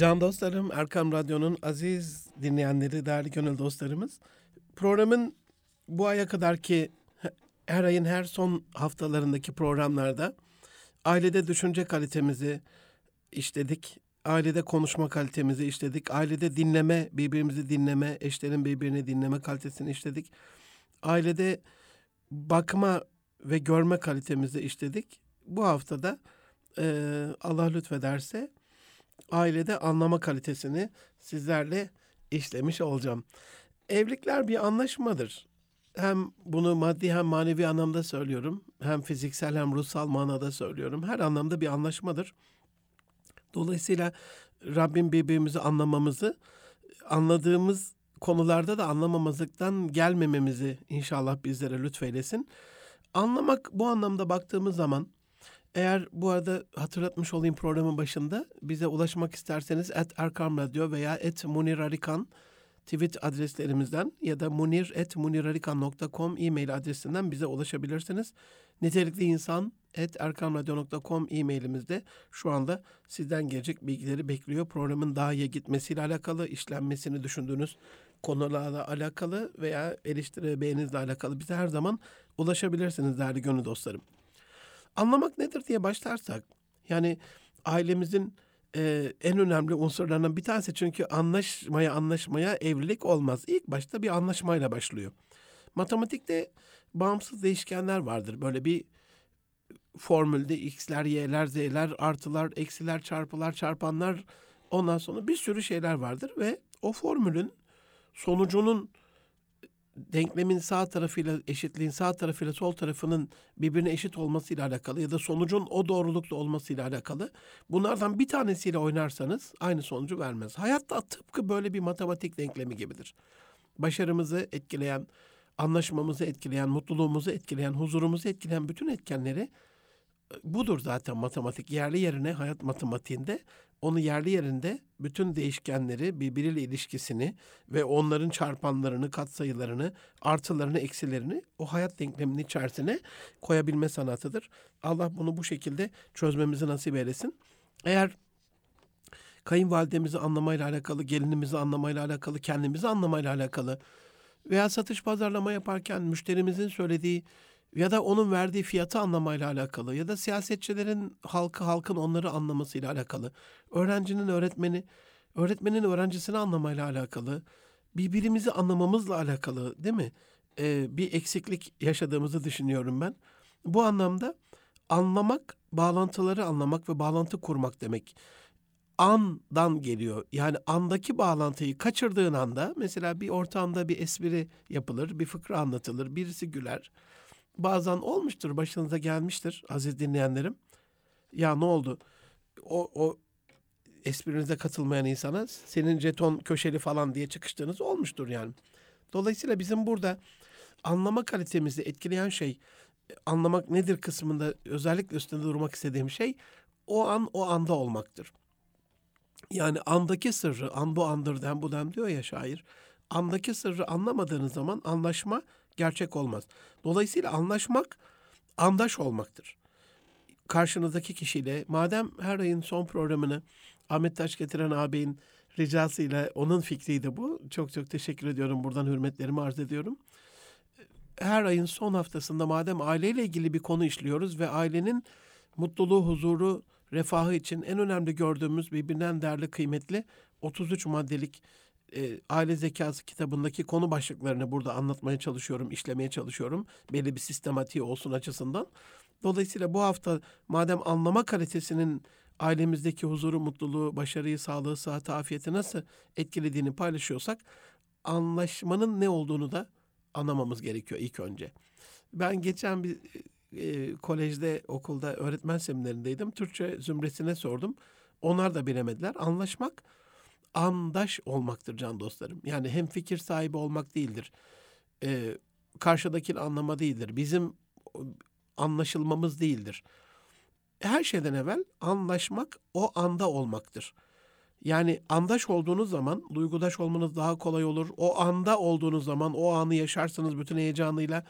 Can dostlarım, Erkam Radyo'nun aziz dinleyenleri, değerli gönül dostlarımız. Programın bu aya kadarki her ayın her son haftalarındaki programlarda ailede düşünce kalitemizi işledik. Ailede konuşma kalitemizi işledik. Ailede dinleme, birbirimizi dinleme, eşlerin birbirini dinleme kalitesini işledik. Ailede bakma ve görme kalitemizi işledik. Bu haftada e, Allah lütfederse ailede anlama kalitesini sizlerle işlemiş olacağım. Evlilikler bir anlaşmadır. Hem bunu maddi hem manevi anlamda söylüyorum. Hem fiziksel hem ruhsal manada söylüyorum. Her anlamda bir anlaşmadır. Dolayısıyla Rabbim birbirimizi anlamamızı, anladığımız konularda da anlamamazlıktan gelmememizi inşallah bizlere lütfeylesin. Anlamak bu anlamda baktığımız zaman eğer bu arada hatırlatmış olayım programın başında bize ulaşmak isterseniz et Erkam Radyo veya et Munir Arikan tweet adreslerimizden ya da munir.munirarikan.com e-mail adresinden bize ulaşabilirsiniz. Nitelikli insan erkamradyo.com e-mailimizde şu anda sizden gelecek bilgileri bekliyor. Programın daha iyi gitmesiyle alakalı, işlenmesini düşündüğünüz konularla alakalı veya eleştiri beğeninizle alakalı bize her zaman ulaşabilirsiniz değerli gönül dostlarım. Anlamak nedir diye başlarsak, yani ailemizin e, en önemli unsurlarından bir tanesi çünkü anlaşmaya anlaşmaya evlilik olmaz. İlk başta bir anlaşmayla başlıyor. Matematikte bağımsız değişkenler vardır. Böyle bir formülde x'ler, y'ler, z'ler, artılar, eksiler, çarpılar, çarpanlar ondan sonra bir sürü şeyler vardır ve o formülün sonucunun denklemin sağ tarafıyla eşitliğin sağ tarafıyla sol tarafının birbirine eşit olmasıyla alakalı ya da sonucun o doğrulukta olmasıyla alakalı. Bunlardan bir tanesiyle oynarsanız aynı sonucu vermez. Hayatta tıpkı böyle bir matematik denklemi gibidir. Başarımızı etkileyen, anlaşmamızı etkileyen, mutluluğumuzu etkileyen, huzurumuzu etkileyen bütün etkenleri budur zaten matematik. Yerli yerine hayat matematiğinde onu yerli yerinde bütün değişkenleri birbiriyle ilişkisini ve onların çarpanlarını, katsayılarını, artılarını, eksilerini o hayat denkleminin içerisine koyabilme sanatıdır. Allah bunu bu şekilde çözmemizi nasip eylesin. Eğer kayınvalidemizi anlamayla alakalı, gelinimizi anlamayla alakalı, kendimizi anlamayla alakalı veya satış pazarlama yaparken müşterimizin söylediği ya da onun verdiği fiyatı anlamayla alakalı ya da siyasetçilerin halkı halkın onları anlamasıyla alakalı, öğrencinin öğretmeni, öğretmenin öğrencisini anlamayla alakalı, birbirimizi anlamamızla alakalı değil mi? Ee, bir eksiklik yaşadığımızı düşünüyorum ben. Bu anlamda anlamak, bağlantıları anlamak ve bağlantı kurmak demek. Andan geliyor. Yani andaki bağlantıyı kaçırdığın anda mesela bir ortamda bir espri yapılır, bir fıkra anlatılır, birisi güler bazen olmuştur, başınıza gelmiştir aziz dinleyenlerim. Ya ne oldu? O, o esprinize katılmayan insana senin jeton köşeli falan diye çıkıştığınız olmuştur yani. Dolayısıyla bizim burada anlama kalitemizi etkileyen şey, anlamak nedir kısmında özellikle üstünde durmak istediğim şey o an o anda olmaktır. Yani andaki sırrı, an bu andır dem bu dem diyor ya şair. Andaki sırrı anlamadığınız zaman anlaşma gerçek olmaz. Dolayısıyla anlaşmak andaş olmaktır. Karşınızdaki kişiyle madem her ayın son programını Ahmet Taş getiren ağabeyin ricasıyla onun fikriydi bu. Çok çok teşekkür ediyorum. Buradan hürmetlerimi arz ediyorum. Her ayın son haftasında madem aileyle ilgili bir konu işliyoruz ve ailenin mutluluğu, huzuru, refahı için en önemli gördüğümüz birbirinden değerli, kıymetli 33 maddelik e, aile zekası kitabındaki konu başlıklarını burada anlatmaya çalışıyorum, işlemeye çalışıyorum. Belli bir sistematiği olsun açısından. Dolayısıyla bu hafta madem anlama kalitesinin ailemizdeki huzuru, mutluluğu, başarıyı, sağlığı, sıhhat, afiyeti nasıl etkilediğini paylaşıyorsak anlaşmanın ne olduğunu da anlamamız gerekiyor ilk önce. Ben geçen bir e, kolejde, okulda öğretmen seminerindeydim. Türkçe zümresine sordum. Onlar da bilemediler. Anlaşmak andaş olmaktır can dostlarım. Yani hem fikir sahibi olmak değildir. Ee, karşıdakini anlama değildir. Bizim anlaşılmamız değildir. Her şeyden evvel anlaşmak o anda olmaktır. Yani andaş olduğunuz zaman duygudaş olmanız daha kolay olur. O anda olduğunuz zaman o anı yaşarsınız bütün heyecanıyla.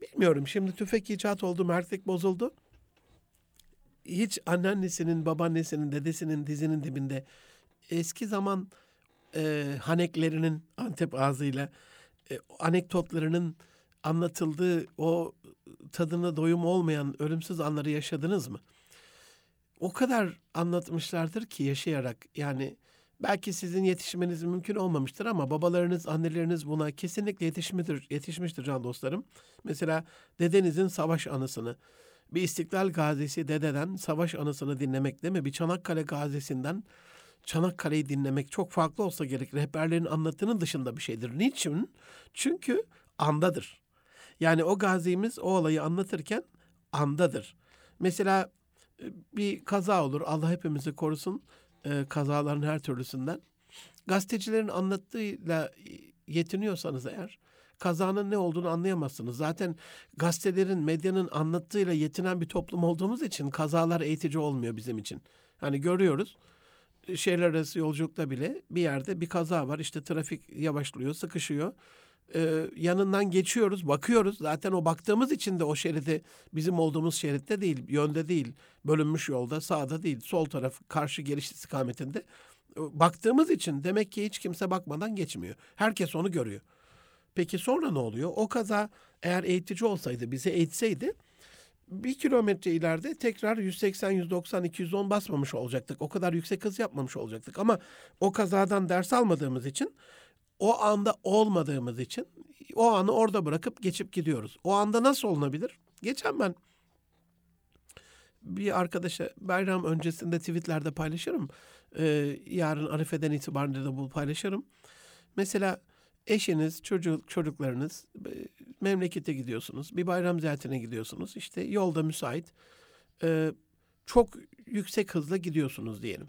Bilmiyorum şimdi tüfek icat oldu, mertlik bozuldu. Hiç anneannesinin, babaannesinin, dedesinin dizinin dibinde eski zaman e, haneklerinin Antep ağzıyla e, anekdotlarının anlatıldığı o tadına doyum olmayan ölümsüz anları yaşadınız mı? O kadar anlatmışlardır ki yaşayarak yani belki sizin yetişmeniz mümkün olmamıştır ama babalarınız, anneleriniz buna kesinlikle yetişmiştir, yetişmiştir can dostlarım. Mesela dedenizin savaş anısını, bir İstiklal Gazisi dededen savaş anısını dinlemek değil mi? Bir Çanakkale Gazisi'nden Çanakkale'yi dinlemek çok farklı olsa gerek. Rehberlerin anlattığının dışında bir şeydir. Niçin? Çünkü andadır. Yani o gazimiz o olayı anlatırken andadır. Mesela e, bir kaza olur. Allah hepimizi korusun e, kazaların her türlüsünden. Gazetecilerin anlattığıyla yetiniyorsanız eğer kazanın ne olduğunu anlayamazsınız. Zaten gazetelerin, medyanın anlattığıyla yetinen bir toplum olduğumuz için kazalar eğitici olmuyor bizim için. Hani görüyoruz şehirler arası yolculukta bile bir yerde bir kaza var. İşte trafik yavaşlıyor, sıkışıyor. Ee, yanından geçiyoruz, bakıyoruz. Zaten o baktığımız için de o şeridi bizim olduğumuz şeritte değil, yönde değil. Bölünmüş yolda, sağda değil, sol taraf karşı geliş istikametinde. Baktığımız için demek ki hiç kimse bakmadan geçmiyor. Herkes onu görüyor. Peki sonra ne oluyor? O kaza eğer eğitici olsaydı, bize eğitseydi bir kilometre ileride tekrar 180, 190, 210 basmamış olacaktık. O kadar yüksek hız yapmamış olacaktık. Ama o kazadan ders almadığımız için, o anda olmadığımız için o anı orada bırakıp geçip gidiyoruz. O anda nasıl olunabilir? Geçen ben bir arkadaşa bayram öncesinde tweetlerde paylaşırım. Ee, yarın Arife'den itibaren de bu paylaşırım. Mesela eşiniz, çocuk, çocuklarınız e, memlekete gidiyorsunuz. Bir bayram ziyaretine gidiyorsunuz. İşte yolda müsait. E, çok yüksek hızla gidiyorsunuz diyelim.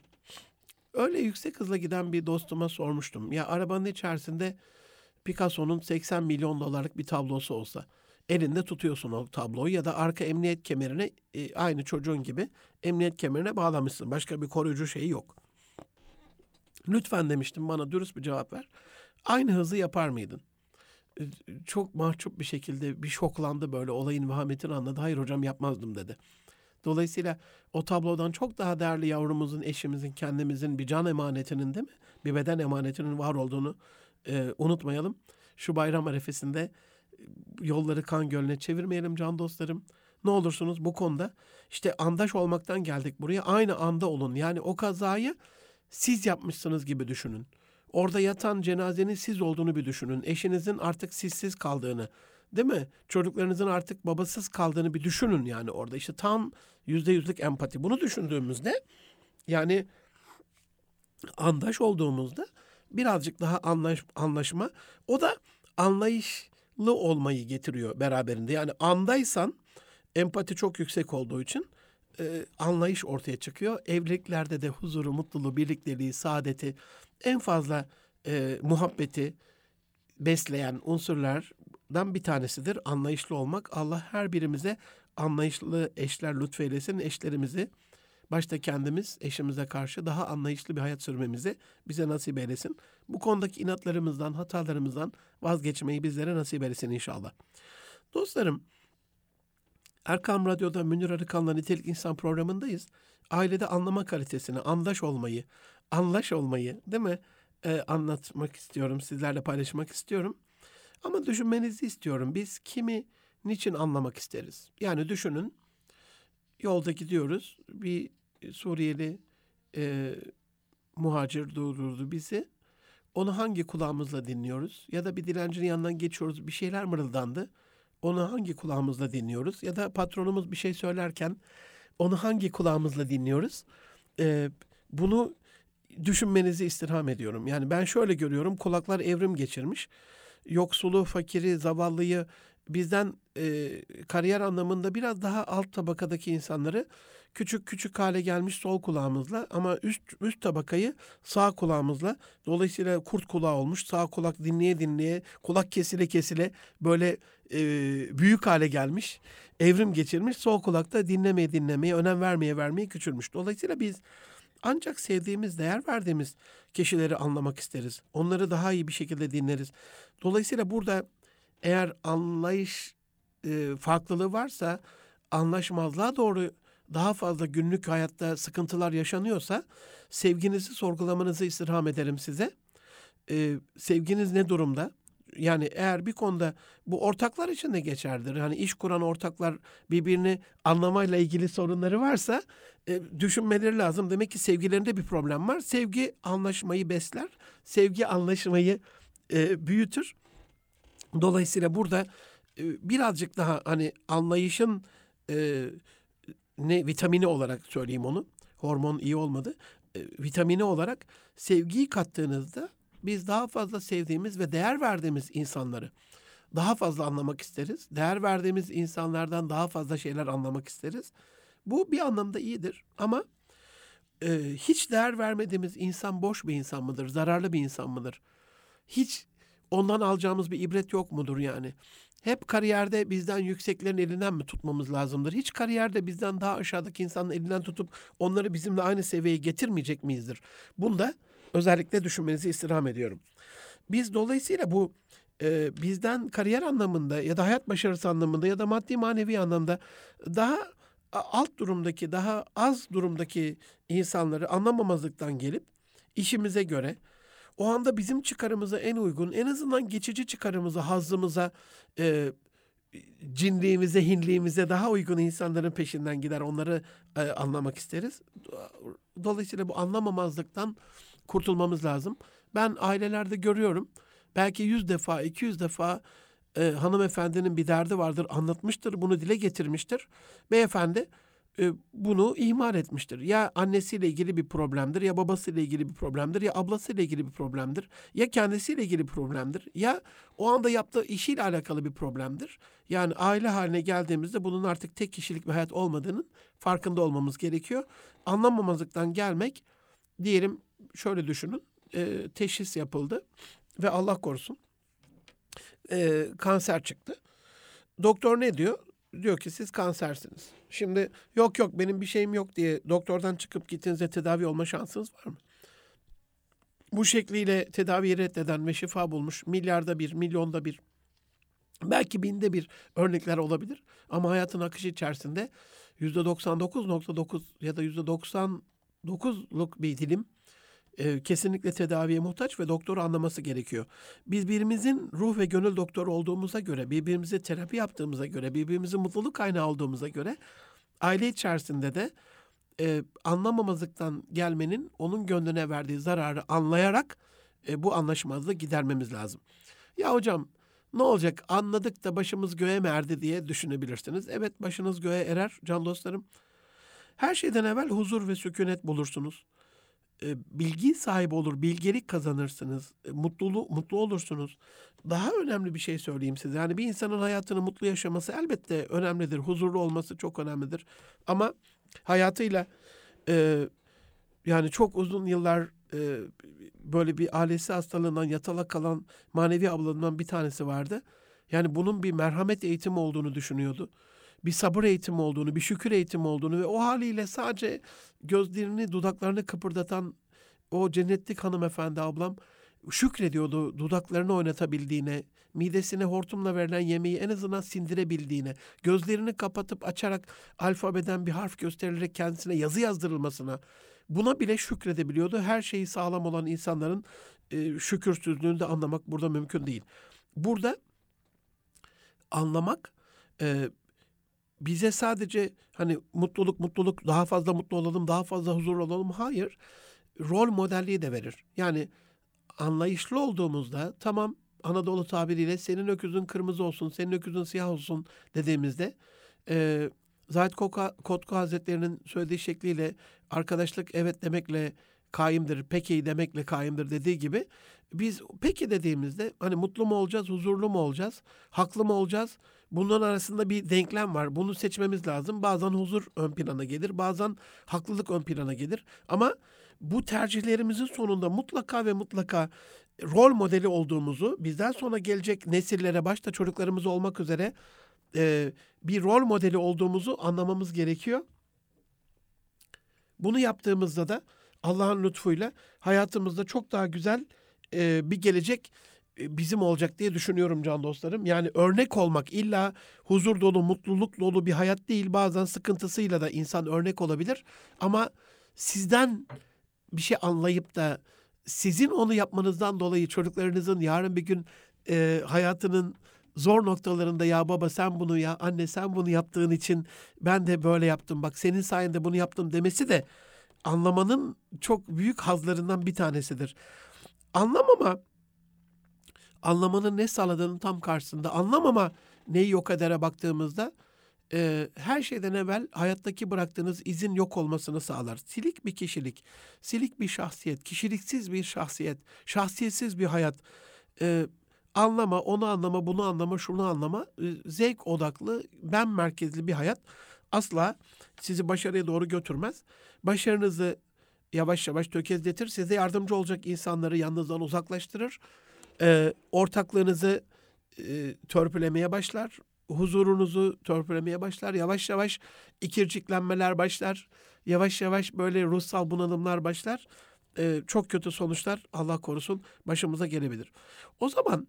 Öyle yüksek hızla giden bir dostuma sormuştum. Ya arabanın içerisinde Picasso'nun 80 milyon dolarlık bir tablosu olsa elinde tutuyorsun o tabloyu ya da arka emniyet kemerine e, aynı çocuğun gibi emniyet kemerine bağlamışsın. Başka bir koruyucu şeyi yok. Lütfen demiştim bana dürüst bir cevap ver. Aynı hızı yapar mıydın? Çok mahcup bir şekilde bir şoklandı böyle olayın vahametini anladı. Hayır hocam yapmazdım dedi. Dolayısıyla o tablodan çok daha değerli yavrumuzun, eşimizin, kendimizin bir can emanetinin değil mi? Bir beden emanetinin var olduğunu e, unutmayalım. Şu bayram arefesinde yolları kan gölüne çevirmeyelim can dostlarım. Ne olursunuz bu konuda işte andaş olmaktan geldik buraya. Aynı anda olun. Yani o kazayı siz yapmışsınız gibi düşünün. Orada yatan cenazenin siz olduğunu bir düşünün. Eşinizin artık sizsiz kaldığını, değil mi? Çocuklarınızın artık babasız kaldığını bir düşünün yani orada. İşte tam yüzde yüzlük empati. Bunu düşündüğümüzde yani andaş olduğumuzda birazcık daha anlaş, anlaşma o da anlayışlı olmayı getiriyor beraberinde. Yani andaysan empati çok yüksek olduğu için e, anlayış ortaya çıkıyor. Evliliklerde de huzuru, mutluluğu, birlikteliği, saadeti en fazla e, muhabbeti besleyen unsurlardan bir tanesidir. Anlayışlı olmak. Allah her birimize anlayışlı eşler lütfeylesin. Eşlerimizi başta kendimiz eşimize karşı daha anlayışlı bir hayat sürmemizi bize nasip eylesin. Bu konudaki inatlarımızdan, hatalarımızdan vazgeçmeyi bizlere nasip eylesin inşallah. Dostlarım, Erkam Radyo'da Münir Arıkan'la Nitelik İnsan programındayız. Ailede anlama kalitesini, andaş olmayı, anlaş olmayı değil mi? Ee, anlatmak istiyorum, sizlerle paylaşmak istiyorum. Ama düşünmenizi istiyorum. Biz kimi niçin anlamak isteriz? Yani düşünün, yolda gidiyoruz. Bir Suriyeli e, muhacir durdurdu bizi. Onu hangi kulağımızla dinliyoruz? Ya da bir dilencinin yanından geçiyoruz, bir şeyler mırıldandı. Onu hangi kulağımızla dinliyoruz? Ya da patronumuz bir şey söylerken onu hangi kulağımızla dinliyoruz? Ee, bunu düşünmenizi istirham ediyorum. Yani ben şöyle görüyorum. Kulaklar evrim geçirmiş. Yoksulu, fakiri, zavallıyı bizden e, kariyer anlamında biraz daha alt tabakadaki insanları küçük küçük hale gelmiş sol kulağımızla ama üst üst tabakayı sağ kulağımızla dolayısıyla kurt kulağı olmuş sağ kulak dinleye dinleye kulak kesile kesile böyle e, büyük hale gelmiş evrim geçirmiş sol kulakta dinlemeye dinlemeye önem vermeye vermeye küçülmüş. Dolayısıyla biz ancak sevdiğimiz, değer verdiğimiz kişileri anlamak isteriz. Onları daha iyi bir şekilde dinleriz. Dolayısıyla burada eğer anlayış e, farklılığı varsa anlaşmazlığa doğru daha fazla günlük hayatta sıkıntılar yaşanıyorsa sevginizi sorgulamanızı istirham ederim size. Ee, sevginiz ne durumda? Yani eğer bir konuda bu ortaklar için de geçerlidir. Hani iş kuran ortaklar birbirini anlamayla ilgili sorunları varsa e, düşünmeleri lazım. Demek ki sevgilerinde bir problem var. Sevgi anlaşmayı besler. Sevgi anlaşmayı e, büyütür. Dolayısıyla burada e, birazcık daha hani anlayışın e, ne vitamini olarak söyleyeyim onu. Hormon iyi olmadı. E, vitamini olarak sevgiyi kattığınızda biz daha fazla sevdiğimiz ve değer verdiğimiz insanları daha fazla anlamak isteriz. Değer verdiğimiz insanlardan daha fazla şeyler anlamak isteriz. Bu bir anlamda iyidir ama e, hiç değer vermediğimiz insan boş bir insan mıdır? Zararlı bir insan mıdır? Hiç ondan alacağımız bir ibret yok mudur yani? Hep kariyerde bizden yükseklerin elinden mi tutmamız lazımdır? Hiç kariyerde bizden daha aşağıdaki insanın elinden tutup onları bizimle aynı seviyeye getirmeyecek miyizdir? Bunda özellikle düşünmenizi istirham ediyorum. Biz dolayısıyla bu e, bizden kariyer anlamında ya da hayat başarısı anlamında ya da maddi manevi anlamda daha alt durumdaki, daha az durumdaki insanları anlamamazlıktan gelip işimize göre o anda bizim çıkarımıza en uygun, en azından geçici çıkarımıza, hazzımıza, e, cinliğimize, hinliğimize daha uygun insanların peşinden gider. Onları e, anlamak isteriz. Dolayısıyla bu anlamamazlıktan kurtulmamız lazım. Ben ailelerde görüyorum. Belki yüz defa, iki yüz defa e, hanımefendinin bir derdi vardır, anlatmıştır, bunu dile getirmiştir. Beyefendi e, bunu ihmal etmiştir. Ya annesiyle ilgili bir problemdir, ya babasıyla ilgili bir problemdir, ya ablasıyla ilgili bir problemdir, ya kendisiyle ilgili bir problemdir, ya o anda yaptığı işiyle alakalı bir problemdir. Yani aile haline geldiğimizde bunun artık tek kişilik bir hayat olmadığının farkında olmamız gerekiyor. Anlamamazlıktan gelmek, diyelim şöyle düşünün, e, teşhis yapıldı ve Allah korusun e, kanser çıktı. Doktor ne diyor? Diyor ki siz kansersiniz. Şimdi yok yok benim bir şeyim yok diye doktordan çıkıp gittiğinizde tedavi olma şansınız var mı? Bu şekliyle tedaviyi reddeden ve şifa bulmuş milyarda bir, milyonda bir, belki binde bir örnekler olabilir. Ama hayatın akışı içerisinde yüzde 99.9 ya da yüzde 99'luk bir dilim e, kesinlikle tedaviye muhtaç ve doktoru anlaması gerekiyor. Biz birbirimizin ruh ve gönül doktoru olduğumuza göre, birbirimize terapi yaptığımıza göre, birbirimizin mutluluk kaynağı olduğumuza göre aile içerisinde de e, anlamamazlıktan gelmenin onun gönlüne verdiği zararı anlayarak e, bu anlaşmazlığı gidermemiz lazım. Ya hocam ne olacak anladık da başımız göğe mi erdi diye düşünebilirsiniz. Evet başınız göğe erer can dostlarım. Her şeyden evvel huzur ve sükunet bulursunuz. E, bilgi sahibi olur, bilgelik kazanırsınız, e, mutluluğu, mutlu olursunuz. Daha önemli bir şey söyleyeyim size. Yani bir insanın hayatını mutlu yaşaması elbette önemlidir. Huzurlu olması çok önemlidir. Ama hayatıyla e, yani çok uzun yıllar e, böyle bir ailesi hastalığından yatalak kalan manevi ablalarından bir tanesi vardı. Yani bunun bir merhamet eğitimi olduğunu düşünüyordu bir sabır eğitimi olduğunu, bir şükür eğitimi olduğunu ve o haliyle sadece gözlerini, dudaklarını kıpırdatan o cennetlik hanımefendi ablam şükrediyordu dudaklarını oynatabildiğine, midesine hortumla verilen yemeği en azından sindirebildiğine, gözlerini kapatıp açarak alfabeden bir harf gösterilerek kendisine yazı yazdırılmasına, buna bile şükredebiliyordu. Her şeyi sağlam olan insanların e, şükürsüzlüğünü de anlamak burada mümkün değil. Burada anlamak e, bize sadece hani mutluluk mutluluk daha fazla mutlu olalım, daha fazla huzurlu olalım. Hayır. Rol modelliği de verir. Yani anlayışlı olduğumuzda tamam Anadolu tabiriyle senin öküzün kırmızı olsun, senin öküzün siyah olsun dediğimizde e, Zahid Kotku Hazretleri'nin söylediği şekliyle arkadaşlık evet demekle kaimdir, peki demekle kaimdir dediği gibi biz peki dediğimizde hani mutlu mu olacağız, huzurlu mu olacağız, haklı mı olacağız? Bunların arasında bir denklem var. Bunu seçmemiz lazım. Bazen huzur ön plana gelir, bazen haklılık ön plana gelir. Ama bu tercihlerimizin sonunda mutlaka ve mutlaka rol modeli olduğumuzu, bizden sonra gelecek nesillere, başta çocuklarımız olmak üzere e, bir rol modeli olduğumuzu anlamamız gerekiyor. Bunu yaptığımızda da Allah'ın lütfuyla hayatımızda çok daha güzel e, bir gelecek bizim olacak diye düşünüyorum can dostlarım. Yani örnek olmak illa huzur dolu, mutluluk dolu bir hayat değil. Bazen sıkıntısıyla da insan örnek olabilir. Ama sizden bir şey anlayıp da sizin onu yapmanızdan dolayı çocuklarınızın yarın bir gün e, hayatının zor noktalarında ya baba sen bunu ya anne sen bunu yaptığın için ben de böyle yaptım bak senin sayende bunu yaptım demesi de anlamanın çok büyük hazlarından bir tanesidir. Anlamama anlamanın ne sağladığının tam karşısında anlamama neyi yok edere baktığımızda e, her şeyden evvel hayattaki bıraktığınız izin yok olmasını sağlar. Silik bir kişilik, silik bir şahsiyet, kişiliksiz bir şahsiyet, şahsiyetsiz bir hayat. E, anlama, onu anlama, bunu anlama, şunu anlama, e, zevk odaklı, ben merkezli bir hayat asla sizi başarıya doğru götürmez. Başarınızı yavaş yavaş tökezletir, size yardımcı olacak insanları yanınızdan uzaklaştırır. E, ortaklığınızı e, törpülemeye başlar, huzurunuzu törpülemeye başlar. Yavaş yavaş ikirciklenmeler başlar. Yavaş yavaş böyle ruhsal bunalımlar başlar. Ee, çok kötü sonuçlar Allah korusun başımıza gelebilir. O zaman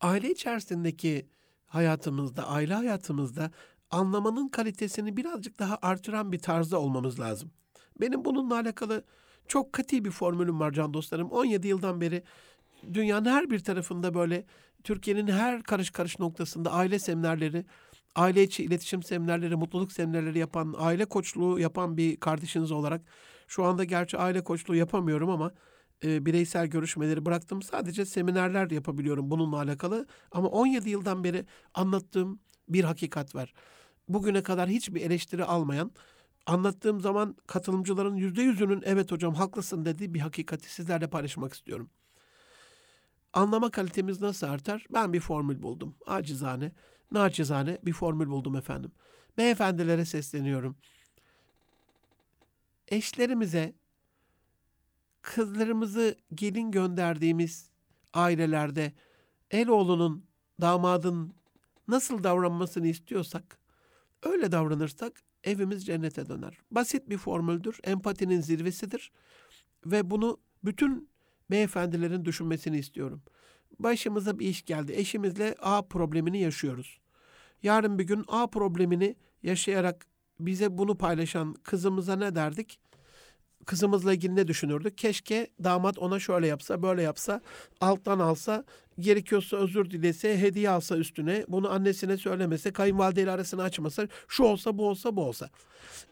aile içerisindeki hayatımızda, aile hayatımızda anlamanın kalitesini birazcık daha artıran bir tarzda olmamız lazım. Benim bununla alakalı çok katı bir formülüm var can dostlarım. 17 yıldan beri dünyanın her bir tarafında böyle Türkiye'nin her karış karış noktasında aile seminerleri, aile içi iletişim seminerleri, mutluluk seminerleri yapan, aile koçluğu yapan bir kardeşiniz olarak şu anda gerçi aile koçluğu yapamıyorum ama e, bireysel görüşmeleri bıraktım. Sadece seminerler yapabiliyorum bununla alakalı. Ama 17 yıldan beri anlattığım bir hakikat var. Bugüne kadar hiçbir eleştiri almayan, anlattığım zaman katılımcıların yüzde yüzünün evet hocam haklısın dediği bir hakikati sizlerle paylaşmak istiyorum. Anlama kalitemiz nasıl artar? Ben bir formül buldum. Acizane, naçizane bir formül buldum efendim. Beyefendilere sesleniyorum. Eşlerimize kızlarımızı gelin gönderdiğimiz ailelerde el oğlunun, damadın nasıl davranmasını istiyorsak öyle davranırsak evimiz cennete döner. Basit bir formüldür, empatinin zirvesidir ve bunu bütün beyefendilerin düşünmesini istiyorum. Başımıza bir iş geldi. Eşimizle A problemini yaşıyoruz. Yarın bir gün A problemini yaşayarak bize bunu paylaşan kızımıza ne derdik? Kızımızla ilgili ne düşünürdük? Keşke damat ona şöyle yapsa, böyle yapsa, alttan alsa, gerekiyorsa özür dilese, hediye alsa üstüne, bunu annesine söylemese, kayınvalideyle arasını açmasa, şu olsa, bu olsa, bu olsa.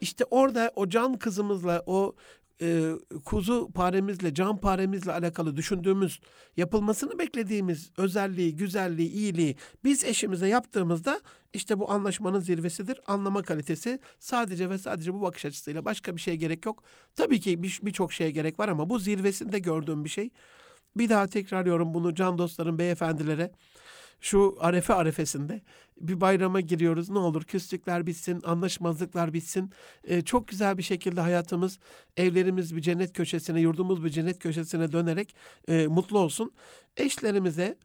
İşte orada o can kızımızla, o e, kuzu paremizle, can paremizle alakalı düşündüğümüz, yapılmasını beklediğimiz özelliği, güzelliği, iyiliği biz eşimize yaptığımızda işte bu anlaşmanın zirvesidir. Anlama kalitesi sadece ve sadece bu bakış açısıyla başka bir şeye gerek yok. Tabii ki birçok bir şeye gerek var ama bu zirvesinde gördüğüm bir şey. Bir daha tekrarlıyorum bunu can dostlarım, beyefendilere şu arefe arefesinde bir bayrama giriyoruz. Ne olur küslükler bitsin, anlaşmazlıklar bitsin. Ee, çok güzel bir şekilde hayatımız, evlerimiz bir cennet köşesine, yurdumuz bir cennet köşesine dönerek e, mutlu olsun. Eşlerimize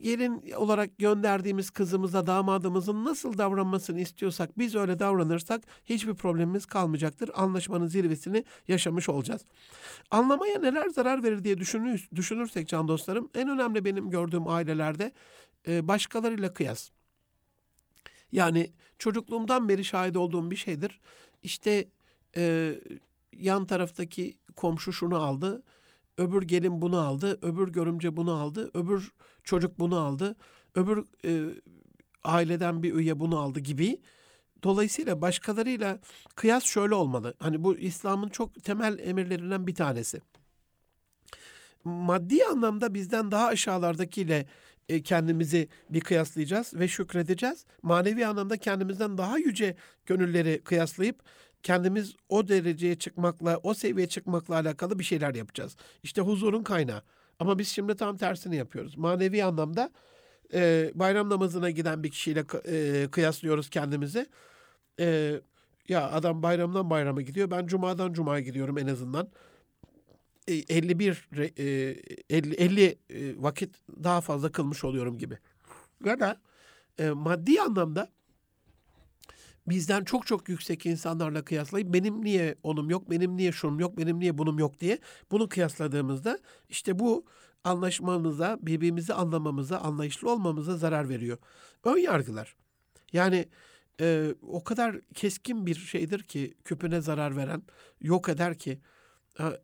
gelin olarak gönderdiğimiz kızımıza, damadımızın nasıl davranmasını istiyorsak biz öyle davranırsak hiçbir problemimiz kalmayacaktır. Anlaşmanın zirvesini yaşamış olacağız. Anlamaya neler zarar verir diye düşünür, düşünürsek can dostlarım en önemli benim gördüğüm ailelerde e, başkalarıyla kıyas. Yani çocukluğumdan beri şahit olduğum bir şeydir. İşte e, yan taraftaki komşu şunu aldı, öbür gelin bunu aldı, öbür görümce bunu aldı, öbür çocuk bunu aldı, öbür e, aileden bir üye bunu aldı gibi. Dolayısıyla başkalarıyla kıyas şöyle olmalı. Hani bu İslam'ın çok temel emirlerinden bir tanesi. Maddi anlamda bizden daha aşağılardakiyle e, kendimizi bir kıyaslayacağız ve şükredeceğiz. Manevi anlamda kendimizden daha yüce gönülleri kıyaslayıp kendimiz o dereceye çıkmakla, o seviyeye çıkmakla alakalı bir şeyler yapacağız. İşte huzurun kaynağı. Ama biz şimdi tam tersini yapıyoruz. Manevi anlamda e, bayram namazına giden bir kişiyle e, kıyaslıyoruz kendimizi. E, ya adam bayramdan bayrama gidiyor. Ben cumadan cumaya gidiyorum en azından. 51 50, 50 vakit daha fazla kılmış oluyorum gibi. Ya da e, maddi anlamda bizden çok çok yüksek insanlarla kıyaslayıp benim niye onum yok, benim niye şunum yok, benim niye bunum yok diye bunu kıyasladığımızda işte bu anlaşmamıza, birbirimizi anlamamıza, anlayışlı olmamıza zarar veriyor. Ön yargılar. Yani e, o kadar keskin bir şeydir ki küpüne zarar veren, yok eder ki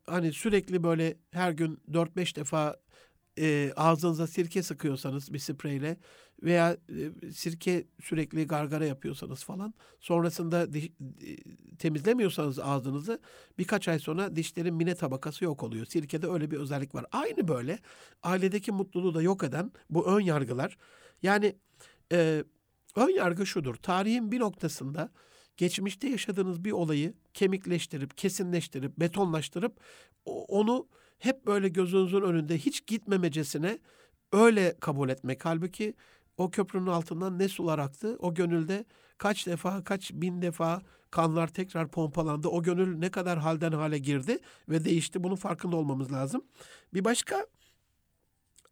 hani sürekli böyle her gün 4-5 defa e, ağzınıza sirke sıkıyorsanız bir spreyle veya e, sirke sürekli gargara yapıyorsanız falan sonrasında diş, e, temizlemiyorsanız ağzınızı birkaç ay sonra dişlerin mine tabakası yok oluyor. Sirkede öyle bir özellik var. Aynı böyle ailedeki mutluluğu da yok eden bu ön yargılar yani e, ön yargı şudur tarihin bir noktasında geçmişte yaşadığınız bir olayı kemikleştirip, kesinleştirip, betonlaştırıp onu hep böyle gözünüzün önünde hiç gitmemecesine öyle kabul etmek. Halbuki o köprünün altından ne sular aktı? O gönülde kaç defa, kaç bin defa kanlar tekrar pompalandı. O gönül ne kadar halden hale girdi ve değişti. Bunun farkında olmamız lazım. Bir başka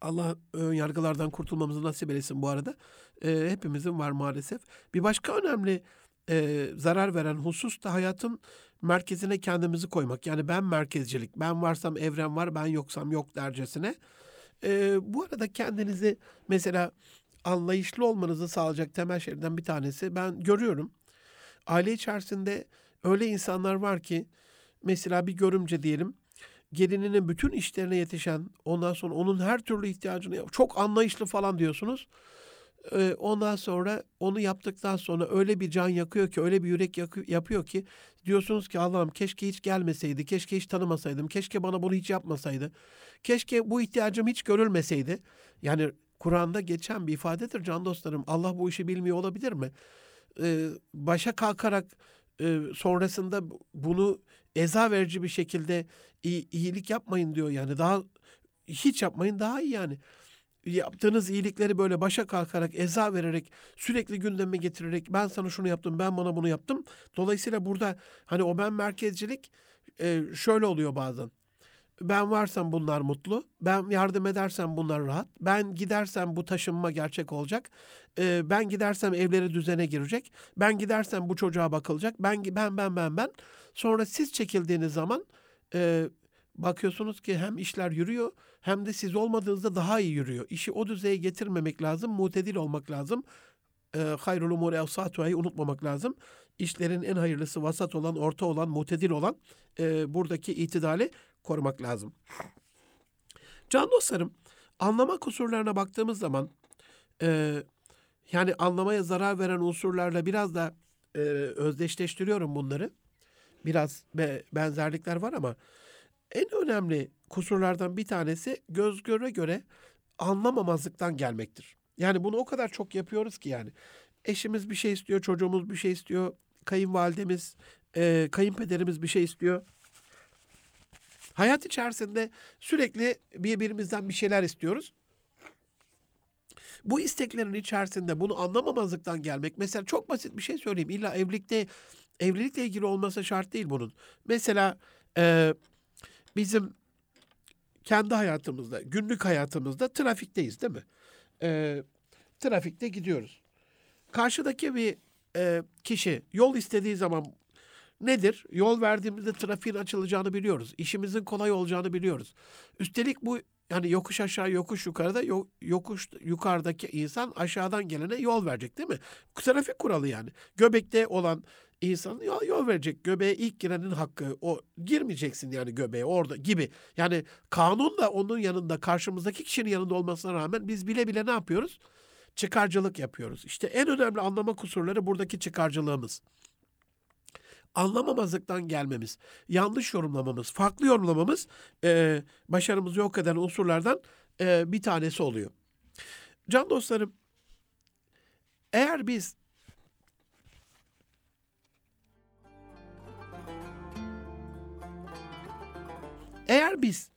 Allah ön yargılardan kurtulmamızı nasip eylesin bu arada. E, hepimizin var maalesef. Bir başka önemli e, zarar veren husus da hayatın merkezine kendimizi koymak. Yani ben merkezcilik, ben varsam evren var, ben yoksam yok dercesine. E, bu arada kendinizi mesela anlayışlı olmanızı sağlayacak temel şeylerden bir tanesi ben görüyorum. Aile içerisinde öyle insanlar var ki mesela bir görümce diyelim gelininin bütün işlerine yetişen ondan sonra onun her türlü ihtiyacını çok anlayışlı falan diyorsunuz. Ee, ondan sonra onu yaptıktan sonra öyle bir can yakıyor ki, öyle bir yürek yapıyor ki diyorsunuz ki Allah'ım keşke hiç gelmeseydi, keşke hiç tanımasaydım, keşke bana bunu hiç yapmasaydı, keşke bu ihtiyacım hiç görülmeseydi. Yani Kur'an'da geçen bir ifadedir can dostlarım. Allah bu işi bilmiyor olabilir mi? Ee, başa kalkarak e, sonrasında bunu eza verici bir şekilde iyilik yapmayın diyor. Yani daha hiç yapmayın daha iyi yani yaptığınız iyilikleri böyle başa kalkarak, eza vererek, sürekli gündeme getirerek ben sana şunu yaptım, ben bana bunu yaptım. Dolayısıyla burada hani o ben merkezcilik e, şöyle oluyor bazen. Ben varsam bunlar mutlu. Ben yardım edersem bunlar rahat. Ben gidersem bu taşınma gerçek olacak. E, ben gidersem evleri düzene girecek. Ben gidersem bu çocuğa bakılacak. Ben ben ben ben ben. Sonra siz çekildiğiniz zaman e, bakıyorsunuz ki hem işler yürüyor hem de siz olmadığınızda daha iyi yürüyor. İşi o düzeye getirmemek lazım, mutedil olmak lazım. Ee, hayrul umuri evsatuha'yı unutmamak lazım. İşlerin en hayırlısı vasat olan, orta olan, mutedil olan e, buradaki itidali korumak lazım. Can dostlarım, anlama kusurlarına baktığımız zaman e, yani anlamaya zarar veren unsurlarla biraz da e, özdeşleştiriyorum bunları. Biraz be, benzerlikler var ama en önemli kusurlardan bir tanesi göz göre göre anlamamazlıktan gelmektir. Yani bunu o kadar çok yapıyoruz ki yani. Eşimiz bir şey istiyor, çocuğumuz bir şey istiyor, kayınvalidemiz, e, kayınpederimiz bir şey istiyor. Hayat içerisinde sürekli birbirimizden bir şeyler istiyoruz. Bu isteklerin içerisinde bunu anlamamazlıktan gelmek. Mesela çok basit bir şey söyleyeyim. İlla evlilikte evlilikle ilgili olması şart değil bunun. Mesela e, bizim kendi hayatımızda, günlük hayatımızda trafikteyiz değil mi? E, trafikte gidiyoruz. Karşıdaki bir e, kişi yol istediği zaman nedir? Yol verdiğimizde trafiğin açılacağını biliyoruz. İşimizin kolay olacağını biliyoruz. Üstelik bu yani yokuş aşağı yokuş yukarıda yokuş yukarıdaki insan aşağıdan gelene yol verecek değil mi? Trafik kuralı yani. Göbekte olan insan yol, yol verecek. Göbeğe ilk girenin hakkı o girmeyeceksin yani göbeğe orada gibi. Yani kanun da onun yanında karşımızdaki kişinin yanında olmasına rağmen biz bile bile ne yapıyoruz? Çıkarcılık yapıyoruz. İşte en önemli anlama kusurları buradaki çıkarcılığımız anlamamazlıktan gelmemiz, yanlış yorumlamamız, farklı yorumlamamız e, başarımızı yok eden unsurlardan e, bir tanesi oluyor. Can dostlarım, eğer biz eğer biz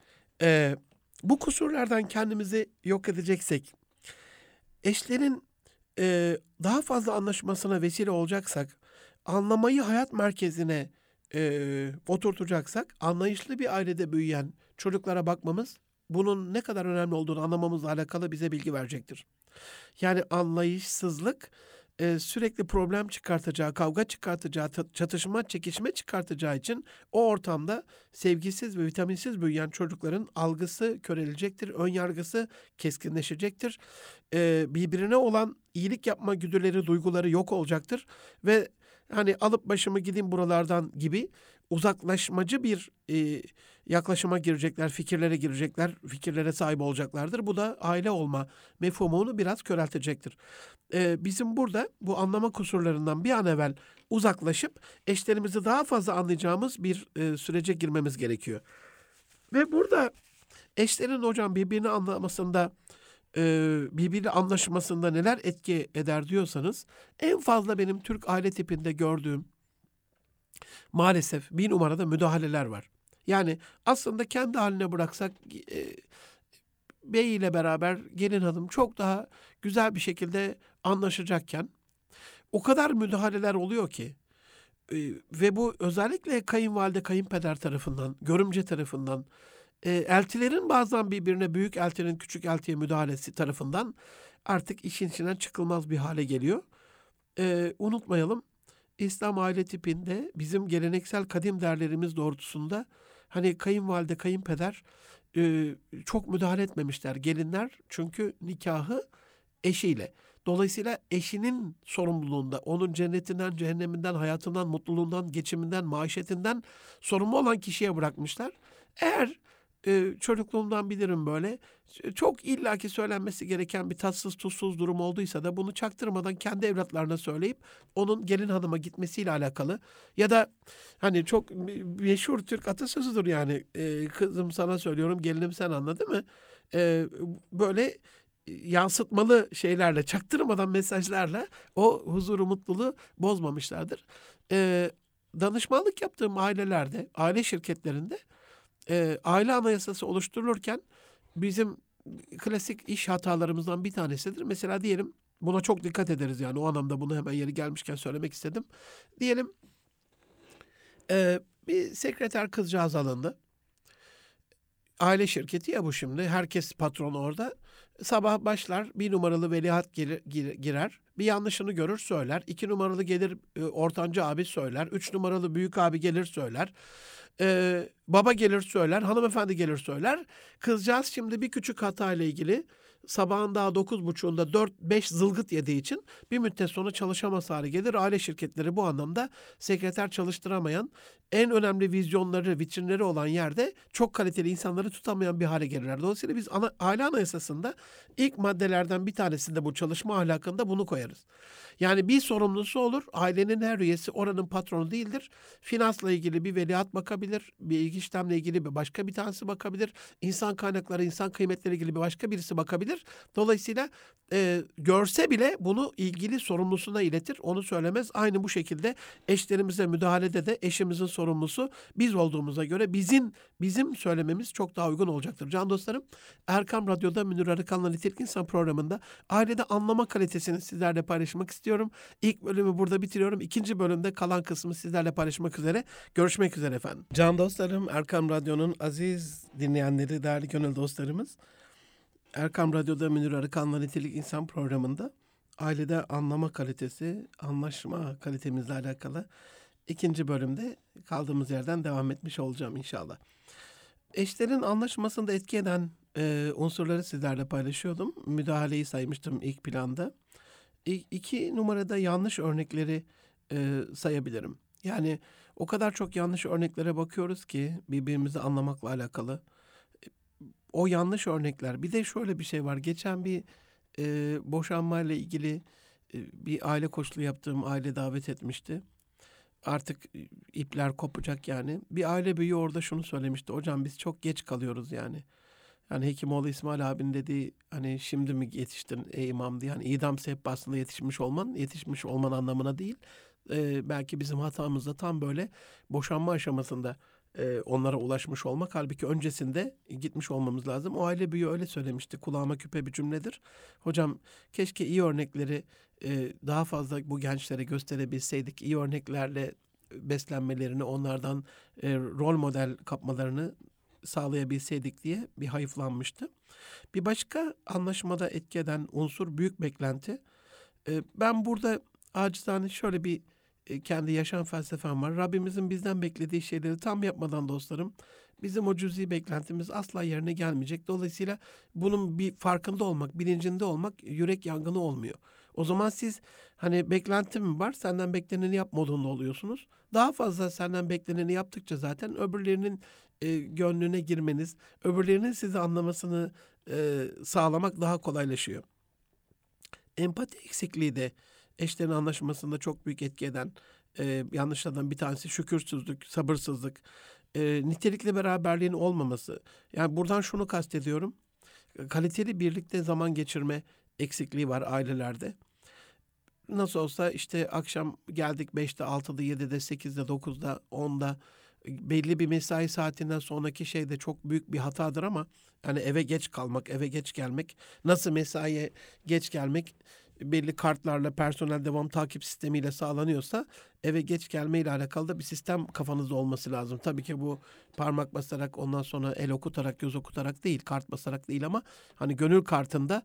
e, bu kusurlardan kendimizi yok edeceksek, eşlerin e, daha fazla anlaşmasına vesile olacaksak, anlamayı hayat merkezine e, oturtacaksak anlayışlı bir ailede büyüyen çocuklara bakmamız bunun ne kadar önemli olduğunu anlamamızla alakalı bize bilgi verecektir. Yani anlayışsızlık e, sürekli problem çıkartacağı, kavga çıkartacağı, çatışma, çekişme çıkartacağı için o ortamda sevgisiz ve vitaminsiz büyüyen çocukların algısı körelecektir, ön yargısı keskinleşecektir. E, birbirine olan iyilik yapma güdüleri, duyguları yok olacaktır ve hani alıp başımı gideyim buralardan gibi uzaklaşmacı bir e, yaklaşıma girecekler, fikirlere girecekler, fikirlere sahip olacaklardır. Bu da aile olma mefhumunu biraz köreltecektir. E, bizim burada bu anlama kusurlarından bir an evvel uzaklaşıp eşlerimizi daha fazla anlayacağımız bir e, sürece girmemiz gerekiyor. Ve burada eşlerin hocam birbirini anlamasında e, birbiri anlaşmasında neler etki eder diyorsanız en fazla benim Türk aile tipinde gördüğüm maalesef bir numarada müdahaleler var. Yani aslında kendi haline bıraksak e, bey ile beraber gelin hanım çok daha güzel bir şekilde anlaşacakken o kadar müdahaleler oluyor ki e, ve bu özellikle kayınvalide kayınpeder tarafından, görümce tarafından, e, eltilerin bazen birbirine büyük eltinin küçük eltiye müdahalesi tarafından artık işin içinden çıkılmaz bir hale geliyor. E, unutmayalım İslam aile tipinde bizim geleneksel kadim değerlerimiz doğrultusunda hani kayınvalide, kayınpeder e, çok müdahale etmemişler. Gelinler çünkü nikahı eşiyle. Dolayısıyla eşinin sorumluluğunda, onun cennetinden, cehenneminden, hayatından, mutluluğundan, geçiminden, maişetinden sorumlu olan kişiye bırakmışlar. Eğer e, çocukluğumdan bilirim böyle. Çok illaki söylenmesi gereken bir tatsız tuzsuz durum olduysa da bunu çaktırmadan kendi evlatlarına söyleyip onun gelin hanıma gitmesiyle alakalı ya da hani çok meşhur Türk atasözüdür yani e, kızım sana söylüyorum gelinim sen anladı mı? E, böyle yansıtmalı şeylerle çaktırmadan mesajlarla o huzuru mutluluğu bozmamışlardır. E, danışmanlık yaptığım ailelerde, aile şirketlerinde e, aile anayasası oluşturulurken bizim klasik iş hatalarımızdan bir tanesidir. Mesela diyelim buna çok dikkat ederiz yani o anlamda bunu hemen yeri gelmişken söylemek istedim. Diyelim e, bir sekreter kızcağız alındı. Aile şirketi ya bu şimdi. Herkes patron orada. Sabah başlar bir numaralı veliaht girer, girer. Bir yanlışını görür söyler. İki numaralı gelir e, ortanca abi söyler. Üç numaralı büyük abi gelir söyler. Ee, baba gelir söyler, hanımefendi gelir söyler. Kızcağız şimdi bir küçük hata ile ilgili sabahın daha dokuz buçuğunda dört beş zılgıt yediği için bir müddet sonra çalışamaz hale gelir. Aile şirketleri bu anlamda sekreter çalıştıramayan, en önemli vizyonları, vitrinleri olan yerde çok kaliteli insanları tutamayan bir hale gelirler. Dolayısıyla biz ana, aile anayasasında ilk maddelerden bir tanesinde bu çalışma ahlakında bunu koyarız. Yani bir sorumlusu olur. Ailenin her üyesi oranın patronu değildir. Finansla ilgili bir veliaht bakabilir. Bir ilgi işlemle ilgili bir başka bir tanesi bakabilir. İnsan kaynakları, insan kıymetleri ilgili bir başka birisi bakabilir. Dolayısıyla e, görse bile bunu ilgili sorumlusuna iletir. Onu söylemez. Aynı bu şekilde eşlerimize müdahalede de eşimizin sorumlusu biz olduğumuza göre bizim bizim söylememiz çok daha uygun olacaktır. Can dostlarım Erkam Radyo'da Münir Arıkan'la Nitelik İnsan programında ailede anlama kalitesini sizlerle paylaşmak istiyorum. İlk bölümü burada bitiriyorum. İkinci bölümde kalan kısmı sizlerle paylaşmak üzere. Görüşmek üzere efendim. Can dostlarım, Erkam Radyo'nun aziz dinleyenleri, değerli gönül dostlarımız. Erkam Radyo'da Münir Arıkan'la Nitelik İnsan programında ailede anlama kalitesi, anlaşma kalitemizle alakalı ikinci bölümde kaldığımız yerden devam etmiş olacağım inşallah. Eşlerin anlaşmasında etki eden e, unsurları sizlerle paylaşıyordum. Müdahaleyi saymıştım ilk planda iki numarada yanlış örnekleri e, sayabilirim. Yani o kadar çok yanlış örneklere bakıyoruz ki birbirimizi anlamakla alakalı. O yanlış örnekler. Bir de şöyle bir şey var. Geçen bir e, boşanmayla ilgili e, bir aile koçluğu yaptığım aile davet etmişti. Artık ipler kopacak yani. Bir aile büyüğü orada şunu söylemişti. Hocam biz çok geç kalıyoruz yani. Yani Hekimoğlu İsmail abinin dediği hani şimdi mi yetiştin ey imam diye. Hani idam sehpasında yetişmiş olman, yetişmiş olman anlamına değil. Ee, belki bizim hatamız da tam böyle boşanma aşamasında e, onlara ulaşmış olmak. Halbuki öncesinde gitmiş olmamız lazım. O aile büyüğü öyle söylemişti. Kulağıma küpe bir cümledir. Hocam keşke iyi örnekleri e, daha fazla bu gençlere gösterebilseydik. iyi örneklerle beslenmelerini, onlardan e, rol model kapmalarını sağlayabilseydik diye bir hayıflanmıştı. Bir başka anlaşmada etki eden unsur büyük beklenti. E, ben burada acizane şöyle bir kendi yaşam felsefem var. Rabbimizin bizden beklediği şeyleri tam yapmadan dostlarım bizim o cüzi beklentimiz asla yerine gelmeyecek. Dolayısıyla bunun bir farkında olmak, bilincinde olmak yürek yangını olmuyor. O zaman siz hani beklentim var senden bekleneni yap modunda oluyorsunuz. Daha fazla senden bekleneni yaptıkça zaten öbürlerinin e, gönlüne girmeniz, öbürlerinin sizi anlamasını e, sağlamak daha kolaylaşıyor. Empati eksikliği de eşlerin anlaşmasında çok büyük etki eden e, yanlışlardan bir tanesi şükürsüzlük, sabırsızlık, e, nitelikli beraberliğin olmaması. Yani buradan şunu kastediyorum. Kaliteli birlikte zaman geçirme eksikliği var ailelerde. Nasıl olsa işte akşam geldik 5'te, 6'da, 7'de, 8'de, 9'da, 10'da belli bir mesai saatinden sonraki şey de çok büyük bir hatadır ama yani eve geç kalmak, eve geç gelmek, nasıl mesaiye geç gelmek belli kartlarla personel devam takip sistemiyle sağlanıyorsa eve geç gelme ile alakalı da bir sistem kafanızda olması lazım. Tabii ki bu parmak basarak ondan sonra el okutarak göz okutarak değil kart basarak değil ama hani gönül kartında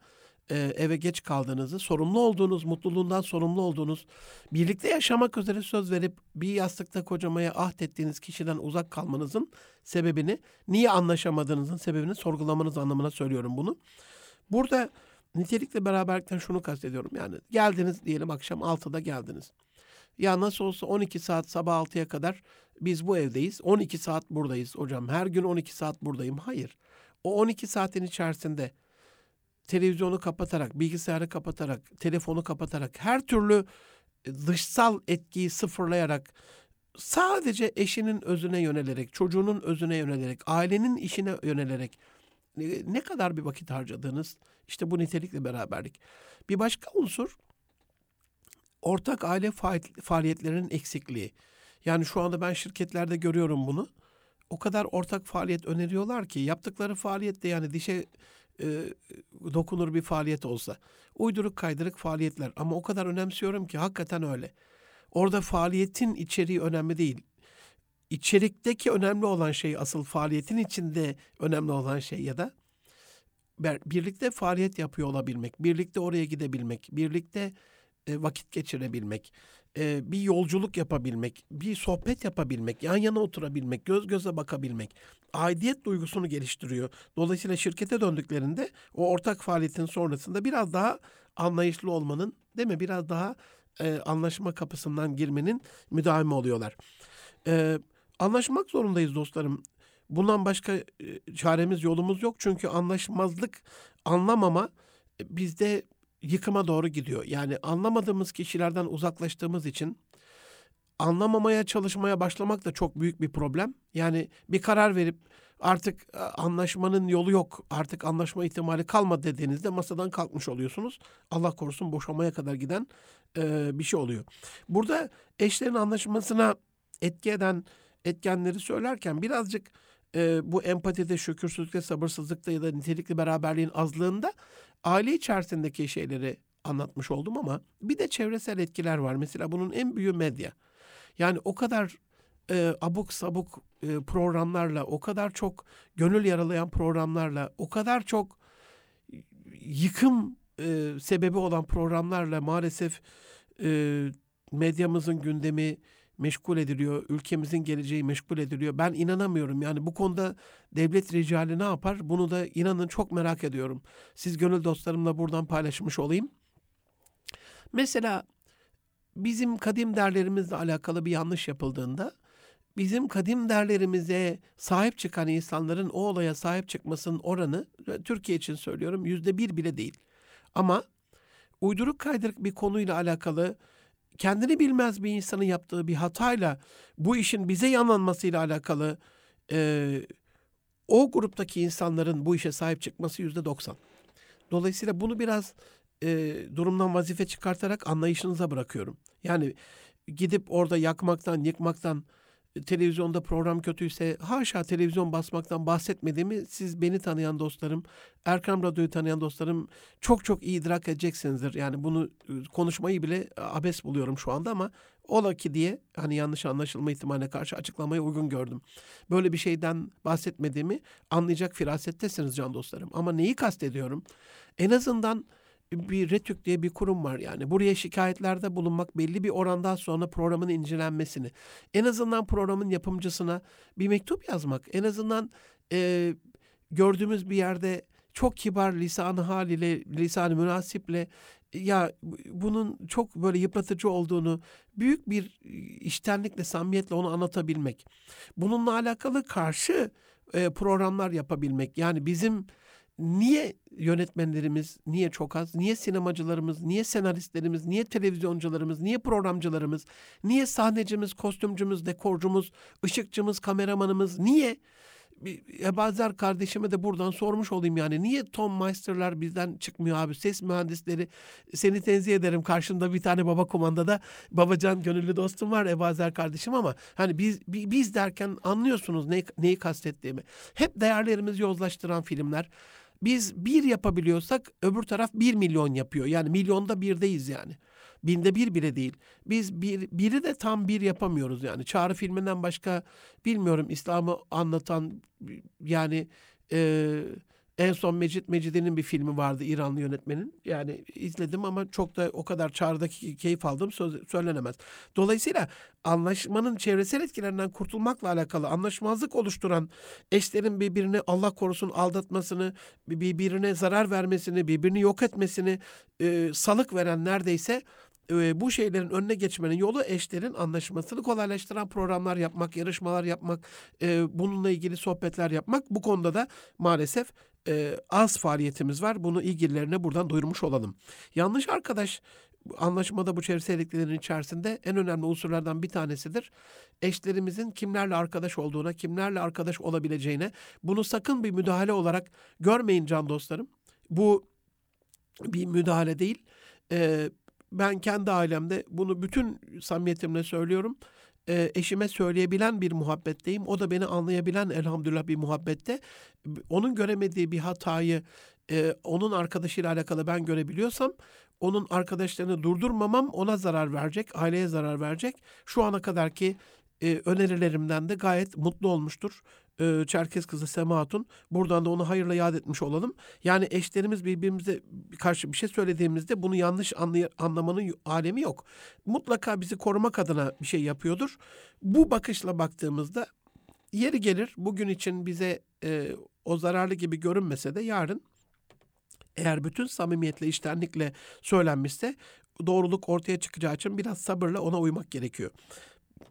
e, eve geç kaldığınızı, sorumlu olduğunuz, mutluluğundan sorumlu olduğunuz, birlikte yaşamak üzere söz verip bir yastıkta kocamaya ahdettiğiniz kişiden uzak kalmanızın sebebini, niye anlaşamadığınızın sebebini sorgulamanız anlamına söylüyorum bunu. Burada nitelikle beraberlikten şunu kastediyorum. Yani geldiniz diyelim akşam 6'da geldiniz. Ya nasıl olsa 12 saat sabah 6'ya kadar biz bu evdeyiz. 12 saat buradayız hocam. Her gün 12 saat buradayım. Hayır. O 12 saatin içerisinde televizyonu kapatarak, bilgisayarı kapatarak, telefonu kapatarak, her türlü dışsal etkiyi sıfırlayarak sadece eşinin özüne yönelerek, çocuğunun özüne yönelerek, ailenin işine yönelerek ne kadar bir vakit harcadığınız işte bu nitelikli beraberlik. Bir başka unsur ortak aile faaliyetlerinin eksikliği. Yani şu anda ben şirketlerde görüyorum bunu. O kadar ortak faaliyet öneriyorlar ki yaptıkları faaliyet de yani dişe e, dokunur bir faaliyet olsa. Uyduruk kaydırık faaliyetler ama o kadar önemsiyorum ki hakikaten öyle. Orada faaliyetin içeriği önemli değil. İçerikteki önemli olan şey asıl faaliyetin içinde önemli olan şey ya da birlikte faaliyet yapıyor olabilmek, birlikte oraya gidebilmek, birlikte e, vakit geçirebilmek, e, bir yolculuk yapabilmek, bir sohbet yapabilmek, yan yana oturabilmek, göz göze bakabilmek aidiyet duygusunu geliştiriyor. Dolayısıyla şirkete döndüklerinde o ortak faaliyetin sonrasında biraz daha anlayışlı olmanın, değil mi? Biraz daha e, anlaşma kapısından girmenin müdavimi oluyorlar. E, anlaşmak zorundayız dostlarım. Bundan başka e, çaremiz yolumuz yok çünkü anlaşmazlık, anlamama e, bizde yıkıma doğru gidiyor. Yani anlamadığımız kişilerden uzaklaştığımız için anlamamaya çalışmaya başlamak da çok büyük bir problem. Yani bir karar verip artık e, anlaşmanın yolu yok, artık anlaşma ihtimali kalmadı dediğinizde masadan kalkmış oluyorsunuz. Allah korusun boşamaya kadar giden e, bir şey oluyor. Burada eşlerin anlaşmasına etki eden etkenleri söylerken birazcık e, bu empatide, şükürsüzlükte, sabırsızlıkta ya da nitelikli beraberliğin azlığında aile içerisindeki şeyleri anlatmış oldum ama bir de çevresel etkiler var. Mesela bunun en büyüğü medya. Yani o kadar e, abuk sabuk e, programlarla, o kadar çok gönül yaralayan programlarla, o kadar çok yıkım e, sebebi olan programlarla maalesef e, medyamızın gündemi meşgul ediliyor. Ülkemizin geleceği meşgul ediliyor. Ben inanamıyorum. Yani bu konuda devlet ricali ne yapar? Bunu da inanın çok merak ediyorum. Siz gönül dostlarımla buradan paylaşmış olayım. Mesela bizim kadim değerlerimizle alakalı bir yanlış yapıldığında bizim kadim değerlerimize sahip çıkan insanların o olaya sahip çıkmasının oranı Türkiye için söylüyorum yüzde bir bile değil. Ama uyduruk kaydırık bir konuyla alakalı kendini bilmez bir insanın yaptığı bir hatayla bu işin bize yanlanmasıyla alakalı e, o gruptaki insanların bu işe sahip çıkması yüzde doksan. Dolayısıyla bunu biraz e, durumdan vazife çıkartarak anlayışınıza bırakıyorum. Yani gidip orada yakmaktan, yıkmaktan, televizyonda program kötüyse haşa televizyon basmaktan bahsetmediğimi siz beni tanıyan dostlarım, Erkam Radyo'yu tanıyan dostlarım çok çok iyi idrak edeceksinizdir. Yani bunu ıı, konuşmayı bile abes buluyorum şu anda ama ola ki diye hani yanlış anlaşılma ihtimaline karşı açıklamayı uygun gördüm. Böyle bir şeyden bahsetmediğimi anlayacak firasettesiniz can dostlarım. Ama neyi kastediyorum? En azından bir RETÜK diye bir kurum var yani. Buraya şikayetlerde bulunmak belli bir orandan sonra programın incelenmesini. En azından programın yapımcısına bir mektup yazmak. En azından e, gördüğümüz bir yerde çok kibar lisanı haliyle, lisanı münasiple ya bunun çok böyle yıpratıcı olduğunu büyük bir iştenlikle, samimiyetle onu anlatabilmek. Bununla alakalı karşı e, programlar yapabilmek. Yani bizim niye yönetmenlerimiz niye çok az? Niye sinemacılarımız, niye senaristlerimiz, niye televizyoncularımız, niye programcılarımız, niye sahnecimiz, kostümcümüz, dekorcumuz, ışıkçımız, kameramanımız niye? Ebazer kardeşime de buradan sormuş olayım yani. Niye Tom Meister'lar bizden çıkmıyor abi? Ses mühendisleri seni tenzih ederim. Karşında bir tane baba komandada babacan gönüllü dostum var Ebazer kardeşim ama hani biz biz derken anlıyorsunuz ne, neyi kastettiğimi. Hep değerlerimizi yozlaştıran filmler. Biz bir yapabiliyorsak öbür taraf bir milyon yapıyor. Yani milyonda birdeyiz yani. Binde bir bile değil. Biz bir, biri de tam bir yapamıyoruz yani. Çağrı filminden başka bilmiyorum İslam'ı anlatan yani e, en son Mecit Mecidi'nin bir filmi vardı İranlı yönetmenin. Yani izledim ama çok da o kadar çağrıdaki keyif aldım söz, söylenemez. Dolayısıyla anlaşmanın çevresel etkilerinden kurtulmakla alakalı anlaşmazlık oluşturan eşlerin birbirini Allah korusun aldatmasını, birbirine zarar vermesini, birbirini yok etmesini e, salık veren neredeyse e, bu şeylerin önüne geçmenin yolu eşlerin anlaşmasını kolaylaştıran programlar yapmak, yarışmalar yapmak, e, bununla ilgili sohbetler yapmak. Bu konuda da maalesef e, az faaliyetimiz var. Bunu ilgililerine buradan duyurmuş olalım. Yanlış arkadaş anlaşmada bu çevresel içerisinde en önemli unsurlardan bir tanesidir. Eşlerimizin kimlerle arkadaş olduğuna, kimlerle arkadaş olabileceğine bunu sakın bir müdahale olarak görmeyin can dostlarım. Bu bir müdahale değil. Ee, ben kendi ailemde bunu bütün samimiyetimle söylüyorum. E, eşime söyleyebilen bir muhabbetteyim. O da beni anlayabilen elhamdülillah bir muhabbette. Onun göremediği bir hatayı e, onun arkadaşıyla alakalı ben görebiliyorsam onun arkadaşlarını durdurmamam ona zarar verecek, aileye zarar verecek. Şu ana kadarki e, önerilerimden de gayet mutlu olmuştur e, Çerkez kızı Sema Hatun. Buradan da onu hayırla yad etmiş olalım. Yani eşlerimiz birbirimize karşı bir şey söylediğimizde bunu yanlış anlay- anlamanın alemi yok. Mutlaka bizi korumak adına bir şey yapıyordur. Bu bakışla baktığımızda yeri gelir bugün için bize e, o zararlı gibi görünmese de yarın eğer bütün samimiyetle, iştenlikle söylenmişse doğruluk ortaya çıkacağı için biraz sabırla ona uymak gerekiyor.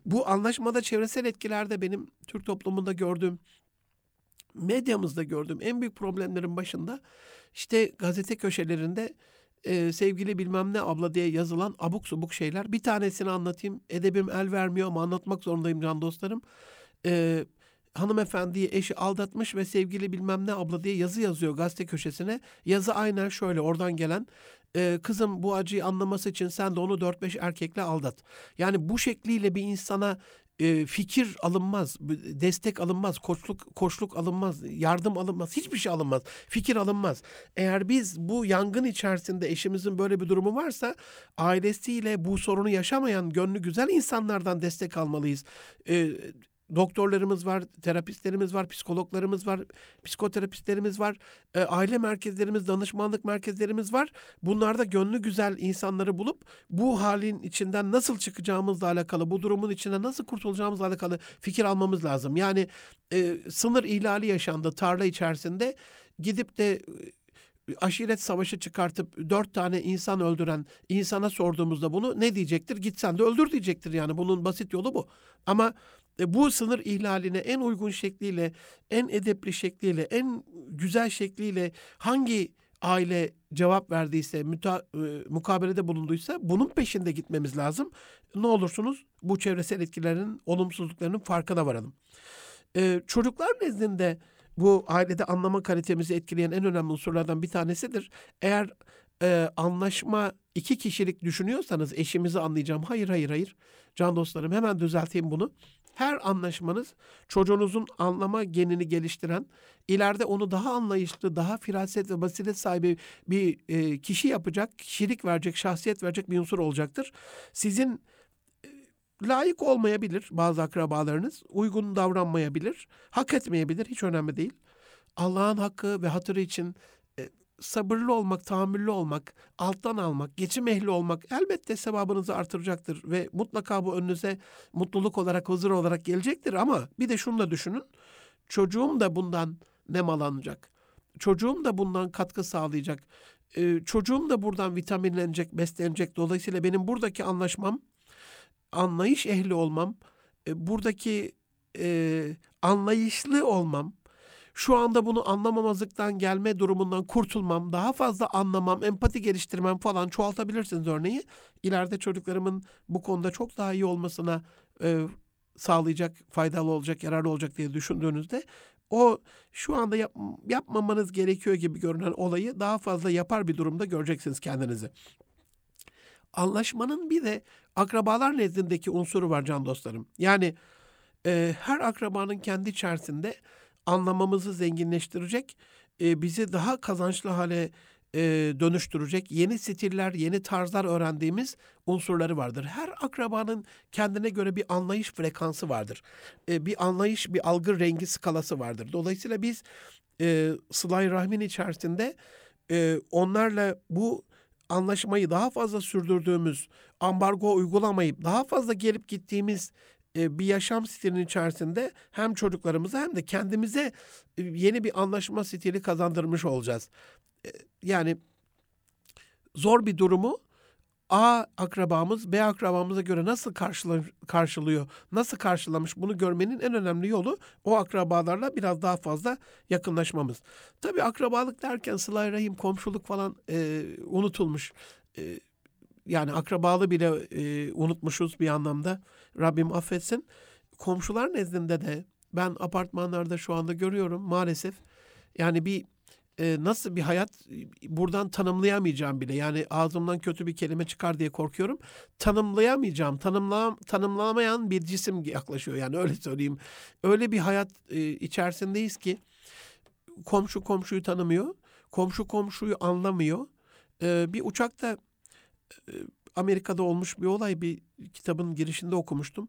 Bu anlaşmada çevresel etkilerde benim Türk toplumunda gördüğüm, medyamızda gördüğüm en büyük problemlerin başında işte gazete köşelerinde e, sevgili bilmem ne abla diye yazılan abuk subuk şeyler. Bir tanesini anlatayım. Edebim el vermiyor ama anlatmak zorundayım can dostlarım. E, hanımefendiyi eşi aldatmış ve sevgili bilmem ne abla diye yazı yazıyor gazete köşesine. Yazı aynen şöyle oradan gelen e, kızım bu acıyı anlaması için sen de onu 4-5 erkekle aldat. Yani bu şekliyle bir insana e, fikir alınmaz, destek alınmaz, koçluk koçluk alınmaz, yardım alınmaz, hiçbir şey alınmaz, fikir alınmaz. Eğer biz bu yangın içerisinde eşimizin böyle bir durumu varsa ailesiyle bu sorunu yaşamayan gönlü güzel insanlardan destek almalıyız. E, doktorlarımız var, terapistlerimiz var, psikologlarımız var, psikoterapistlerimiz var, e, aile merkezlerimiz, danışmanlık merkezlerimiz var. Bunlarda gönlü güzel insanları bulup bu halin içinden nasıl çıkacağımızla alakalı, bu durumun içinden nasıl kurtulacağımızla alakalı fikir almamız lazım. Yani e, sınır ihlali yaşandı tarla içerisinde gidip de aşiret savaşı çıkartıp dört tane insan öldüren insana sorduğumuzda bunu ne diyecektir? Gitsen de öldür diyecektir yani bunun basit yolu bu. Ama e, bu sınır ihlaline en uygun şekliyle, en edepli şekliyle, en güzel şekliyle hangi aile cevap verdiyse, müta, e, mukabelede bulunduysa bunun peşinde gitmemiz lazım. Ne olursunuz bu çevresel etkilerin, olumsuzluklarının farkına varalım. E, çocuklar nezdinde bu ailede anlama kalitemizi etkileyen en önemli unsurlardan bir tanesidir. Eğer e, anlaşma iki kişilik düşünüyorsanız eşimizi anlayacağım. Hayır hayır hayır. Can dostlarım hemen düzelteyim bunu. Her anlaşmanız çocuğunuzun anlama genini geliştiren, ileride onu daha anlayışlı, daha firaset ve basiret sahibi bir e, kişi yapacak, kişilik verecek, şahsiyet verecek bir unsur olacaktır. Sizin e, layık olmayabilir bazı akrabalarınız, uygun davranmayabilir, hak etmeyebilir, hiç önemli değil. Allah'ın hakkı ve hatırı için sabırlı olmak, tahammüllü olmak, alttan almak, geçim ehli olmak elbette sevabınızı artıracaktır ve mutlaka bu önünüze mutluluk olarak, huzur olarak gelecektir ama bir de şunu da düşünün. Çocuğum da bundan nemalanacak. Çocuğum da bundan katkı sağlayacak. Ee, çocuğum da buradan vitaminlenecek, beslenecek. Dolayısıyla benim buradaki anlaşmam, anlayış ehli olmam, e, buradaki e, anlayışlı olmam, şu anda bunu anlamamazlıktan gelme durumundan kurtulmam, daha fazla anlamam, empati geliştirmem falan çoğaltabilirsiniz örneği. İleride çocuklarımın bu konuda çok daha iyi olmasına e, sağlayacak, faydalı olacak, yararlı olacak diye düşündüğünüzde o şu anda yap, yapmamanız gerekiyor gibi görünen olayı daha fazla yapar bir durumda göreceksiniz kendinizi. Anlaşmanın bir de akrabalar nezdindeki unsuru var can dostlarım. Yani e, her akrabanın kendi içerisinde anlamamızı zenginleştirecek, e, bizi daha kazançlı hale e, dönüştürecek yeni stiller, yeni tarzlar öğrendiğimiz unsurları vardır. Her akrabanın kendine göre bir anlayış frekansı vardır. E, bir anlayış, bir algı rengi skalası vardır. Dolayısıyla biz e, Sıla-i Rahmin içerisinde e, onlarla bu anlaşmayı daha fazla sürdürdüğümüz, ambargo uygulamayıp daha fazla gelip gittiğimiz bir yaşam stilinin içerisinde hem çocuklarımıza hem de kendimize e, yeni bir anlaşma stili kazandırmış olacağız. E, yani zor bir durumu A akrabamız B akrabamıza göre nasıl karşılıyor, nasıl karşılamış bunu görmenin en önemli yolu o akrabalarla biraz daha fazla yakınlaşmamız. Tabii akrabalık derken sıla rahim, komşuluk falan e, unutulmuş. E, yani akrabalı bile e, unutmuşuz bir anlamda. Rabbim affetsin. Komşular nezdinde de ben apartmanlarda şu anda görüyorum maalesef. Yani bir e, nasıl bir hayat buradan tanımlayamayacağım bile. Yani ağzımdan kötü bir kelime çıkar diye korkuyorum. Tanımlayamayacağım, tanımla, tanımlamayan bir cisim yaklaşıyor yani öyle söyleyeyim. Öyle bir hayat e, içerisindeyiz ki komşu komşuyu tanımıyor, komşu komşuyu anlamıyor. E, bir uçakta e, Amerika'da olmuş bir olay bir kitabın girişinde okumuştum.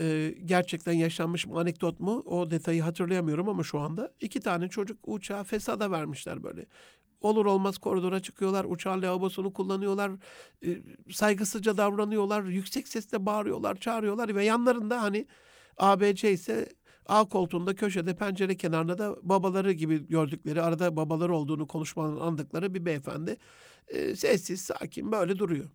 Ee, gerçekten yaşanmış mı anekdot mu o detayı hatırlayamıyorum ama şu anda iki tane çocuk uçağa fesada vermişler böyle. Olur olmaz koridora çıkıyorlar, uçağın lavabosunu kullanıyorlar, e, saygısızca davranıyorlar, yüksek sesle bağırıyorlar, çağırıyorlar ve yanlarında hani ABC ise A koltuğunda köşede pencere kenarında da babaları gibi gördükleri arada babaları olduğunu konuşmanın andıkları bir beyefendi e, sessiz sakin böyle duruyor.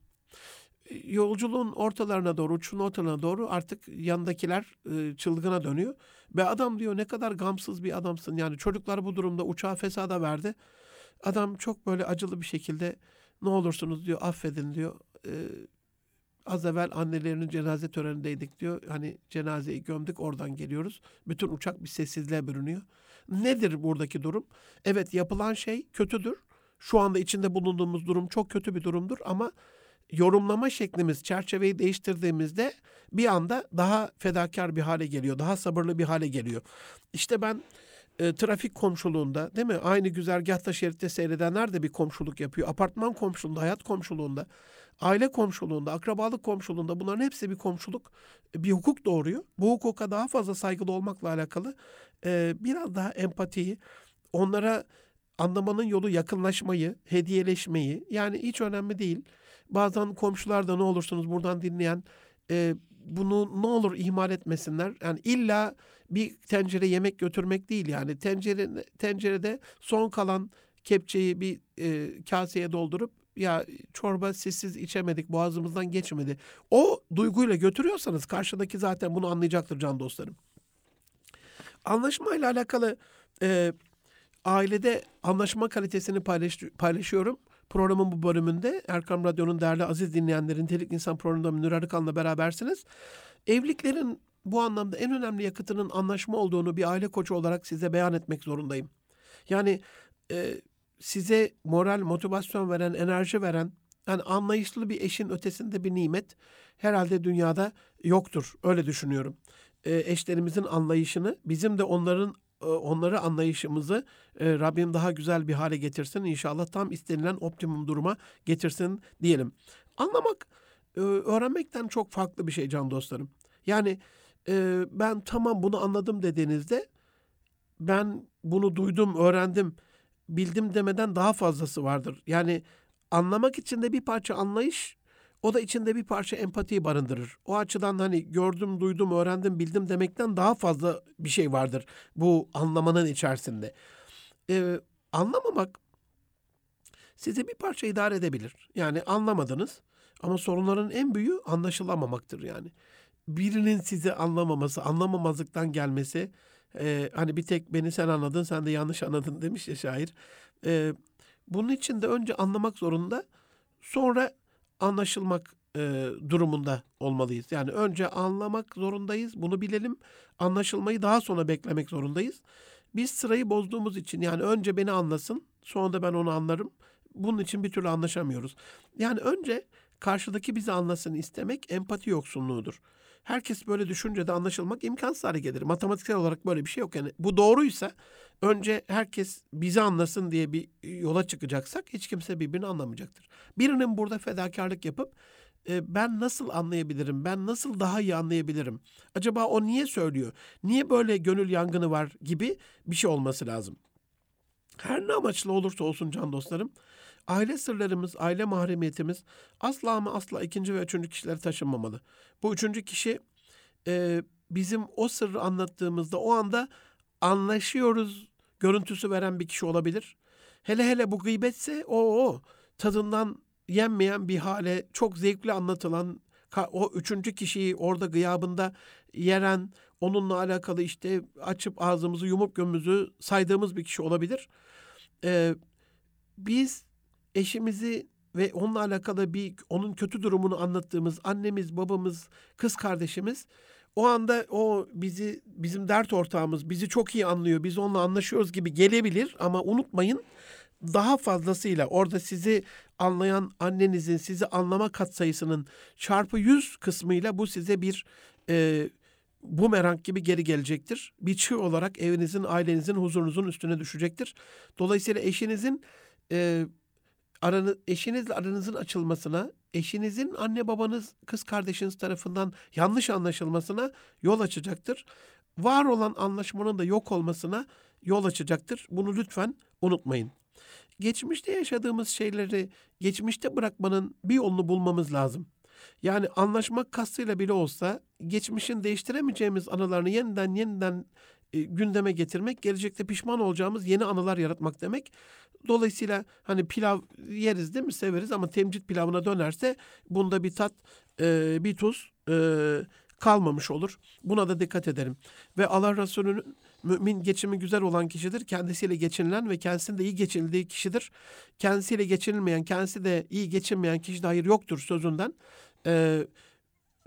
E, yolculuğun ortalarına doğru, uçuşun ortalarına doğru artık yandakiler e, çılgına dönüyor. Ve adam diyor ne kadar gamsız bir adamsın. Yani çocuklar bu durumda uçağı fesada verdi. Adam çok böyle acılı bir şekilde ne olursunuz diyor affedin diyor. E, az evvel annelerinin cenaze törenindeydik diyor. Hani cenazeyi gömdük oradan geliyoruz. Bütün uçak bir sessizliğe bürünüyor. Nedir buradaki durum? Evet yapılan şey kötüdür. Şu anda içinde bulunduğumuz durum çok kötü bir durumdur ama yorumlama şeklimiz, çerçeveyi değiştirdiğimizde bir anda daha fedakar bir hale geliyor, daha sabırlı bir hale geliyor. İşte ben e, trafik komşuluğunda değil mi? Aynı güzergahta şeritte seyredenler de bir komşuluk yapıyor. Apartman komşuluğunda, hayat komşuluğunda, aile komşuluğunda, akrabalık komşuluğunda bunların hepsi bir komşuluk, bir hukuk doğuruyor. Bu hukuka daha fazla saygılı olmakla alakalı e, biraz daha empatiyi, onlara anlamanın yolu yakınlaşmayı, hediyeleşmeyi yani hiç önemli değil. Bazen komşular da ne olursunuz buradan dinleyen e, bunu ne olur ihmal etmesinler. Yani illa bir tencere yemek götürmek değil yani tencere tencerede son kalan kepçeyi bir e, kaseye doldurup ya çorba sessiz içemedik boğazımızdan geçmedi. O duyguyla götürüyorsanız karşıdaki zaten bunu anlayacaktır can dostlarım. Anlaşmayla alakalı e, ailede anlaşma kalitesini paylaş, paylaşıyorum. Programın bu bölümünde Erkam Radyo'nun değerli aziz dinleyenlerin Nitelik İnsan programında Münir Arıkan'la berabersiniz. Evliliklerin bu anlamda en önemli yakıtının anlaşma olduğunu bir aile koçu olarak size beyan etmek zorundayım. Yani e, size moral, motivasyon veren, enerji veren, yani anlayışlı bir eşin ötesinde bir nimet herhalde dünyada yoktur. Öyle düşünüyorum. E, eşlerimizin anlayışını, bizim de onların onları anlayışımızı e, Rabbim daha güzel bir hale getirsin. İnşallah tam istenilen optimum duruma getirsin diyelim. Anlamak, e, öğrenmekten çok farklı bir şey can dostlarım. Yani ben tamam bunu anladım dediğinizde ben bunu duydum, öğrendim. bildim demeden daha fazlası vardır. Yani anlamak için de bir parça anlayış, o da içinde bir parça empatiyi barındırır. O açıdan hani gördüm, duydum, öğrendim, bildim demekten daha fazla bir şey vardır bu anlamanın içerisinde. Ee, anlamamak sizi bir parça idare edebilir. Yani anlamadınız ama sorunların en büyüğü anlaşılamamaktır yani. Birinin sizi anlamaması, anlamamazlıktan gelmesi, e, hani bir tek beni sen anladın, sen de yanlış anladın demiş ya şair. E, bunun için de önce anlamak zorunda, sonra anlaşılmak e, durumunda olmalıyız. Yani önce anlamak zorundayız, bunu bilelim. Anlaşılmayı daha sonra beklemek zorundayız. Biz sırayı bozduğumuz için yani önce beni anlasın, sonra da ben onu anlarım. Bunun için bir türlü anlaşamıyoruz. Yani önce karşıdaki bizi anlasın istemek empati yoksunluğudur. Herkes böyle düşünce de anlaşılmak imkansız hale gelir. Matematiksel olarak böyle bir şey yok. Yani bu doğruysa önce herkes bizi anlasın diye bir yola çıkacaksak hiç kimse birbirini anlamayacaktır. Birinin burada fedakarlık yapıp e, ben nasıl anlayabilirim? Ben nasıl daha iyi anlayabilirim? Acaba o niye söylüyor? Niye böyle gönül yangını var gibi bir şey olması lazım. Her ne amaçla olursa olsun can dostlarım, aile sırlarımız, aile mahremiyetimiz asla ama asla ikinci ve üçüncü kişilere taşınmamalı. Bu üçüncü kişi e, bizim o sırrı anlattığımızda o anda anlaşıyoruz görüntüsü veren bir kişi olabilir. Hele hele bu gıybetse o o tadından yenmeyen bir hale çok zevkli anlatılan o üçüncü kişiyi orada gıyabında yeren onunla alakalı işte açıp ağzımızı yumup gömümüzü saydığımız bir kişi olabilir. Ee, biz eşimizi ve onunla alakalı bir onun kötü durumunu anlattığımız annemiz, babamız, kız kardeşimiz o anda o bizi bizim dert ortağımız bizi çok iyi anlıyor. Biz onunla anlaşıyoruz gibi gelebilir ama unutmayın daha fazlasıyla orada sizi anlayan annenizin sizi anlama katsayısının çarpı yüz kısmıyla bu size bir e, bumerang gibi geri gelecektir. Bir çığ olarak evinizin, ailenizin, huzurunuzun üstüne düşecektir. Dolayısıyla eşinizin e, aranı, eşinizle aranızın açılmasına, eşinizin anne babanız, kız kardeşiniz tarafından yanlış anlaşılmasına yol açacaktır. Var olan anlaşmanın da yok olmasına yol açacaktır. Bunu lütfen unutmayın. Geçmişte yaşadığımız şeyleri geçmişte bırakmanın bir yolunu bulmamız lazım. Yani anlaşmak kastıyla bile olsa geçmişin değiştiremeyeceğimiz anılarını yeniden yeniden e, gündeme getirmek, gelecekte pişman olacağımız yeni anılar yaratmak demek. Dolayısıyla hani pilav yeriz değil mi severiz ama temcit pilavına dönerse bunda bir tat, e, bir tuz e, kalmamış olur. Buna da dikkat ederim. Ve Allah Resulü'nün mümin geçimi güzel olan kişidir. Kendisiyle geçinilen ve kendisinde iyi geçinildiği kişidir. Kendisiyle geçinilmeyen, kendisi de iyi geçinmeyen kişi de hayır yoktur sözünden. Ee,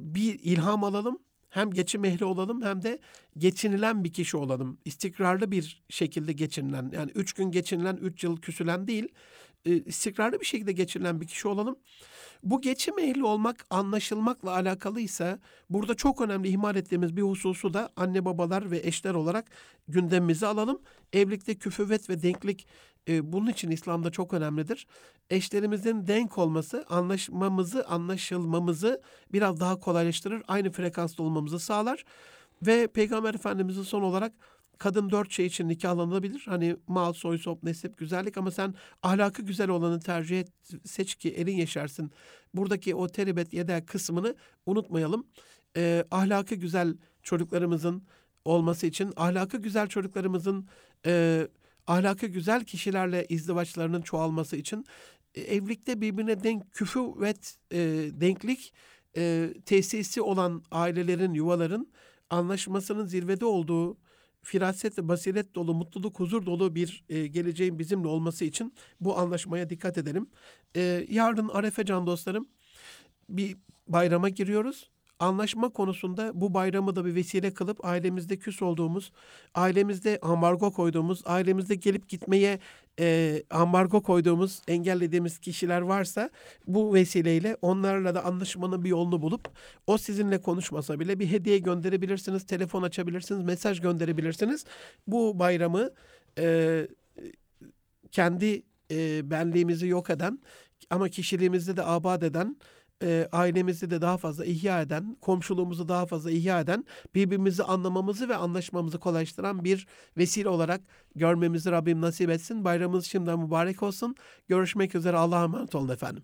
bir ilham alalım hem geçim ehli olalım hem de geçinilen bir kişi olalım. İstikrarlı bir şekilde geçinilen yani üç gün geçinilen, üç yıl küsülen değil, e, istikrarlı bir şekilde geçinilen bir kişi olalım. Bu geçim ehli olmak anlaşılmakla alakalıysa burada çok önemli ihmal ettiğimiz bir hususu da anne babalar ve eşler olarak gündemimize alalım. Evlilikte küfüvet ve denklik e, bunun için İslam'da çok önemlidir. Eşlerimizin denk olması anlaşmamızı, anlaşılmamızı biraz daha kolaylaştırır. Aynı frekansta olmamızı sağlar. Ve Peygamber Efendimiz'in son olarak kadın dört şey için nikahlanabilir. Hani mal, soy, sop, nesip, güzellik ama sen ahlakı güzel olanı tercih et, seç ki elin yaşarsın. Buradaki o teribet yeder kısmını unutmayalım. Ee, ahlakı güzel çocuklarımızın olması için, ahlakı güzel çocuklarımızın e, ahlakı güzel kişilerle izdivaçlarının çoğalması için e, evlilikte birbirine denk küfüvet, e, denklik e, tesisi olan ailelerin, yuvaların anlaşmasının zirvede olduğu firaset ve basiret dolu, mutluluk, huzur dolu bir e, geleceğin bizimle olması için bu anlaşmaya dikkat edelim. E, yarın Arefe can dostlarım bir bayrama giriyoruz anlaşma konusunda bu bayramı da bir vesile kılıp ailemizde küs olduğumuz, ailemizde ambargo koyduğumuz, ailemizde gelip gitmeye e, ambargo koyduğumuz, engellediğimiz kişiler varsa bu vesileyle onlarla da anlaşmanın bir yolunu bulup o sizinle konuşmasa bile bir hediye gönderebilirsiniz, telefon açabilirsiniz, mesaj gönderebilirsiniz. Bu bayramı e, kendi e, benliğimizi yok eden ama kişiliğimizde de abad eden e, ailemizi de daha fazla ihya eden, komşuluğumuzu daha fazla ihya eden, birbirimizi anlamamızı ve anlaşmamızı kolaylaştıran bir vesile olarak görmemizi Rabbim nasip etsin. Bayramımız şimdiden mübarek olsun. Görüşmek üzere. Allah'a emanet olun efendim.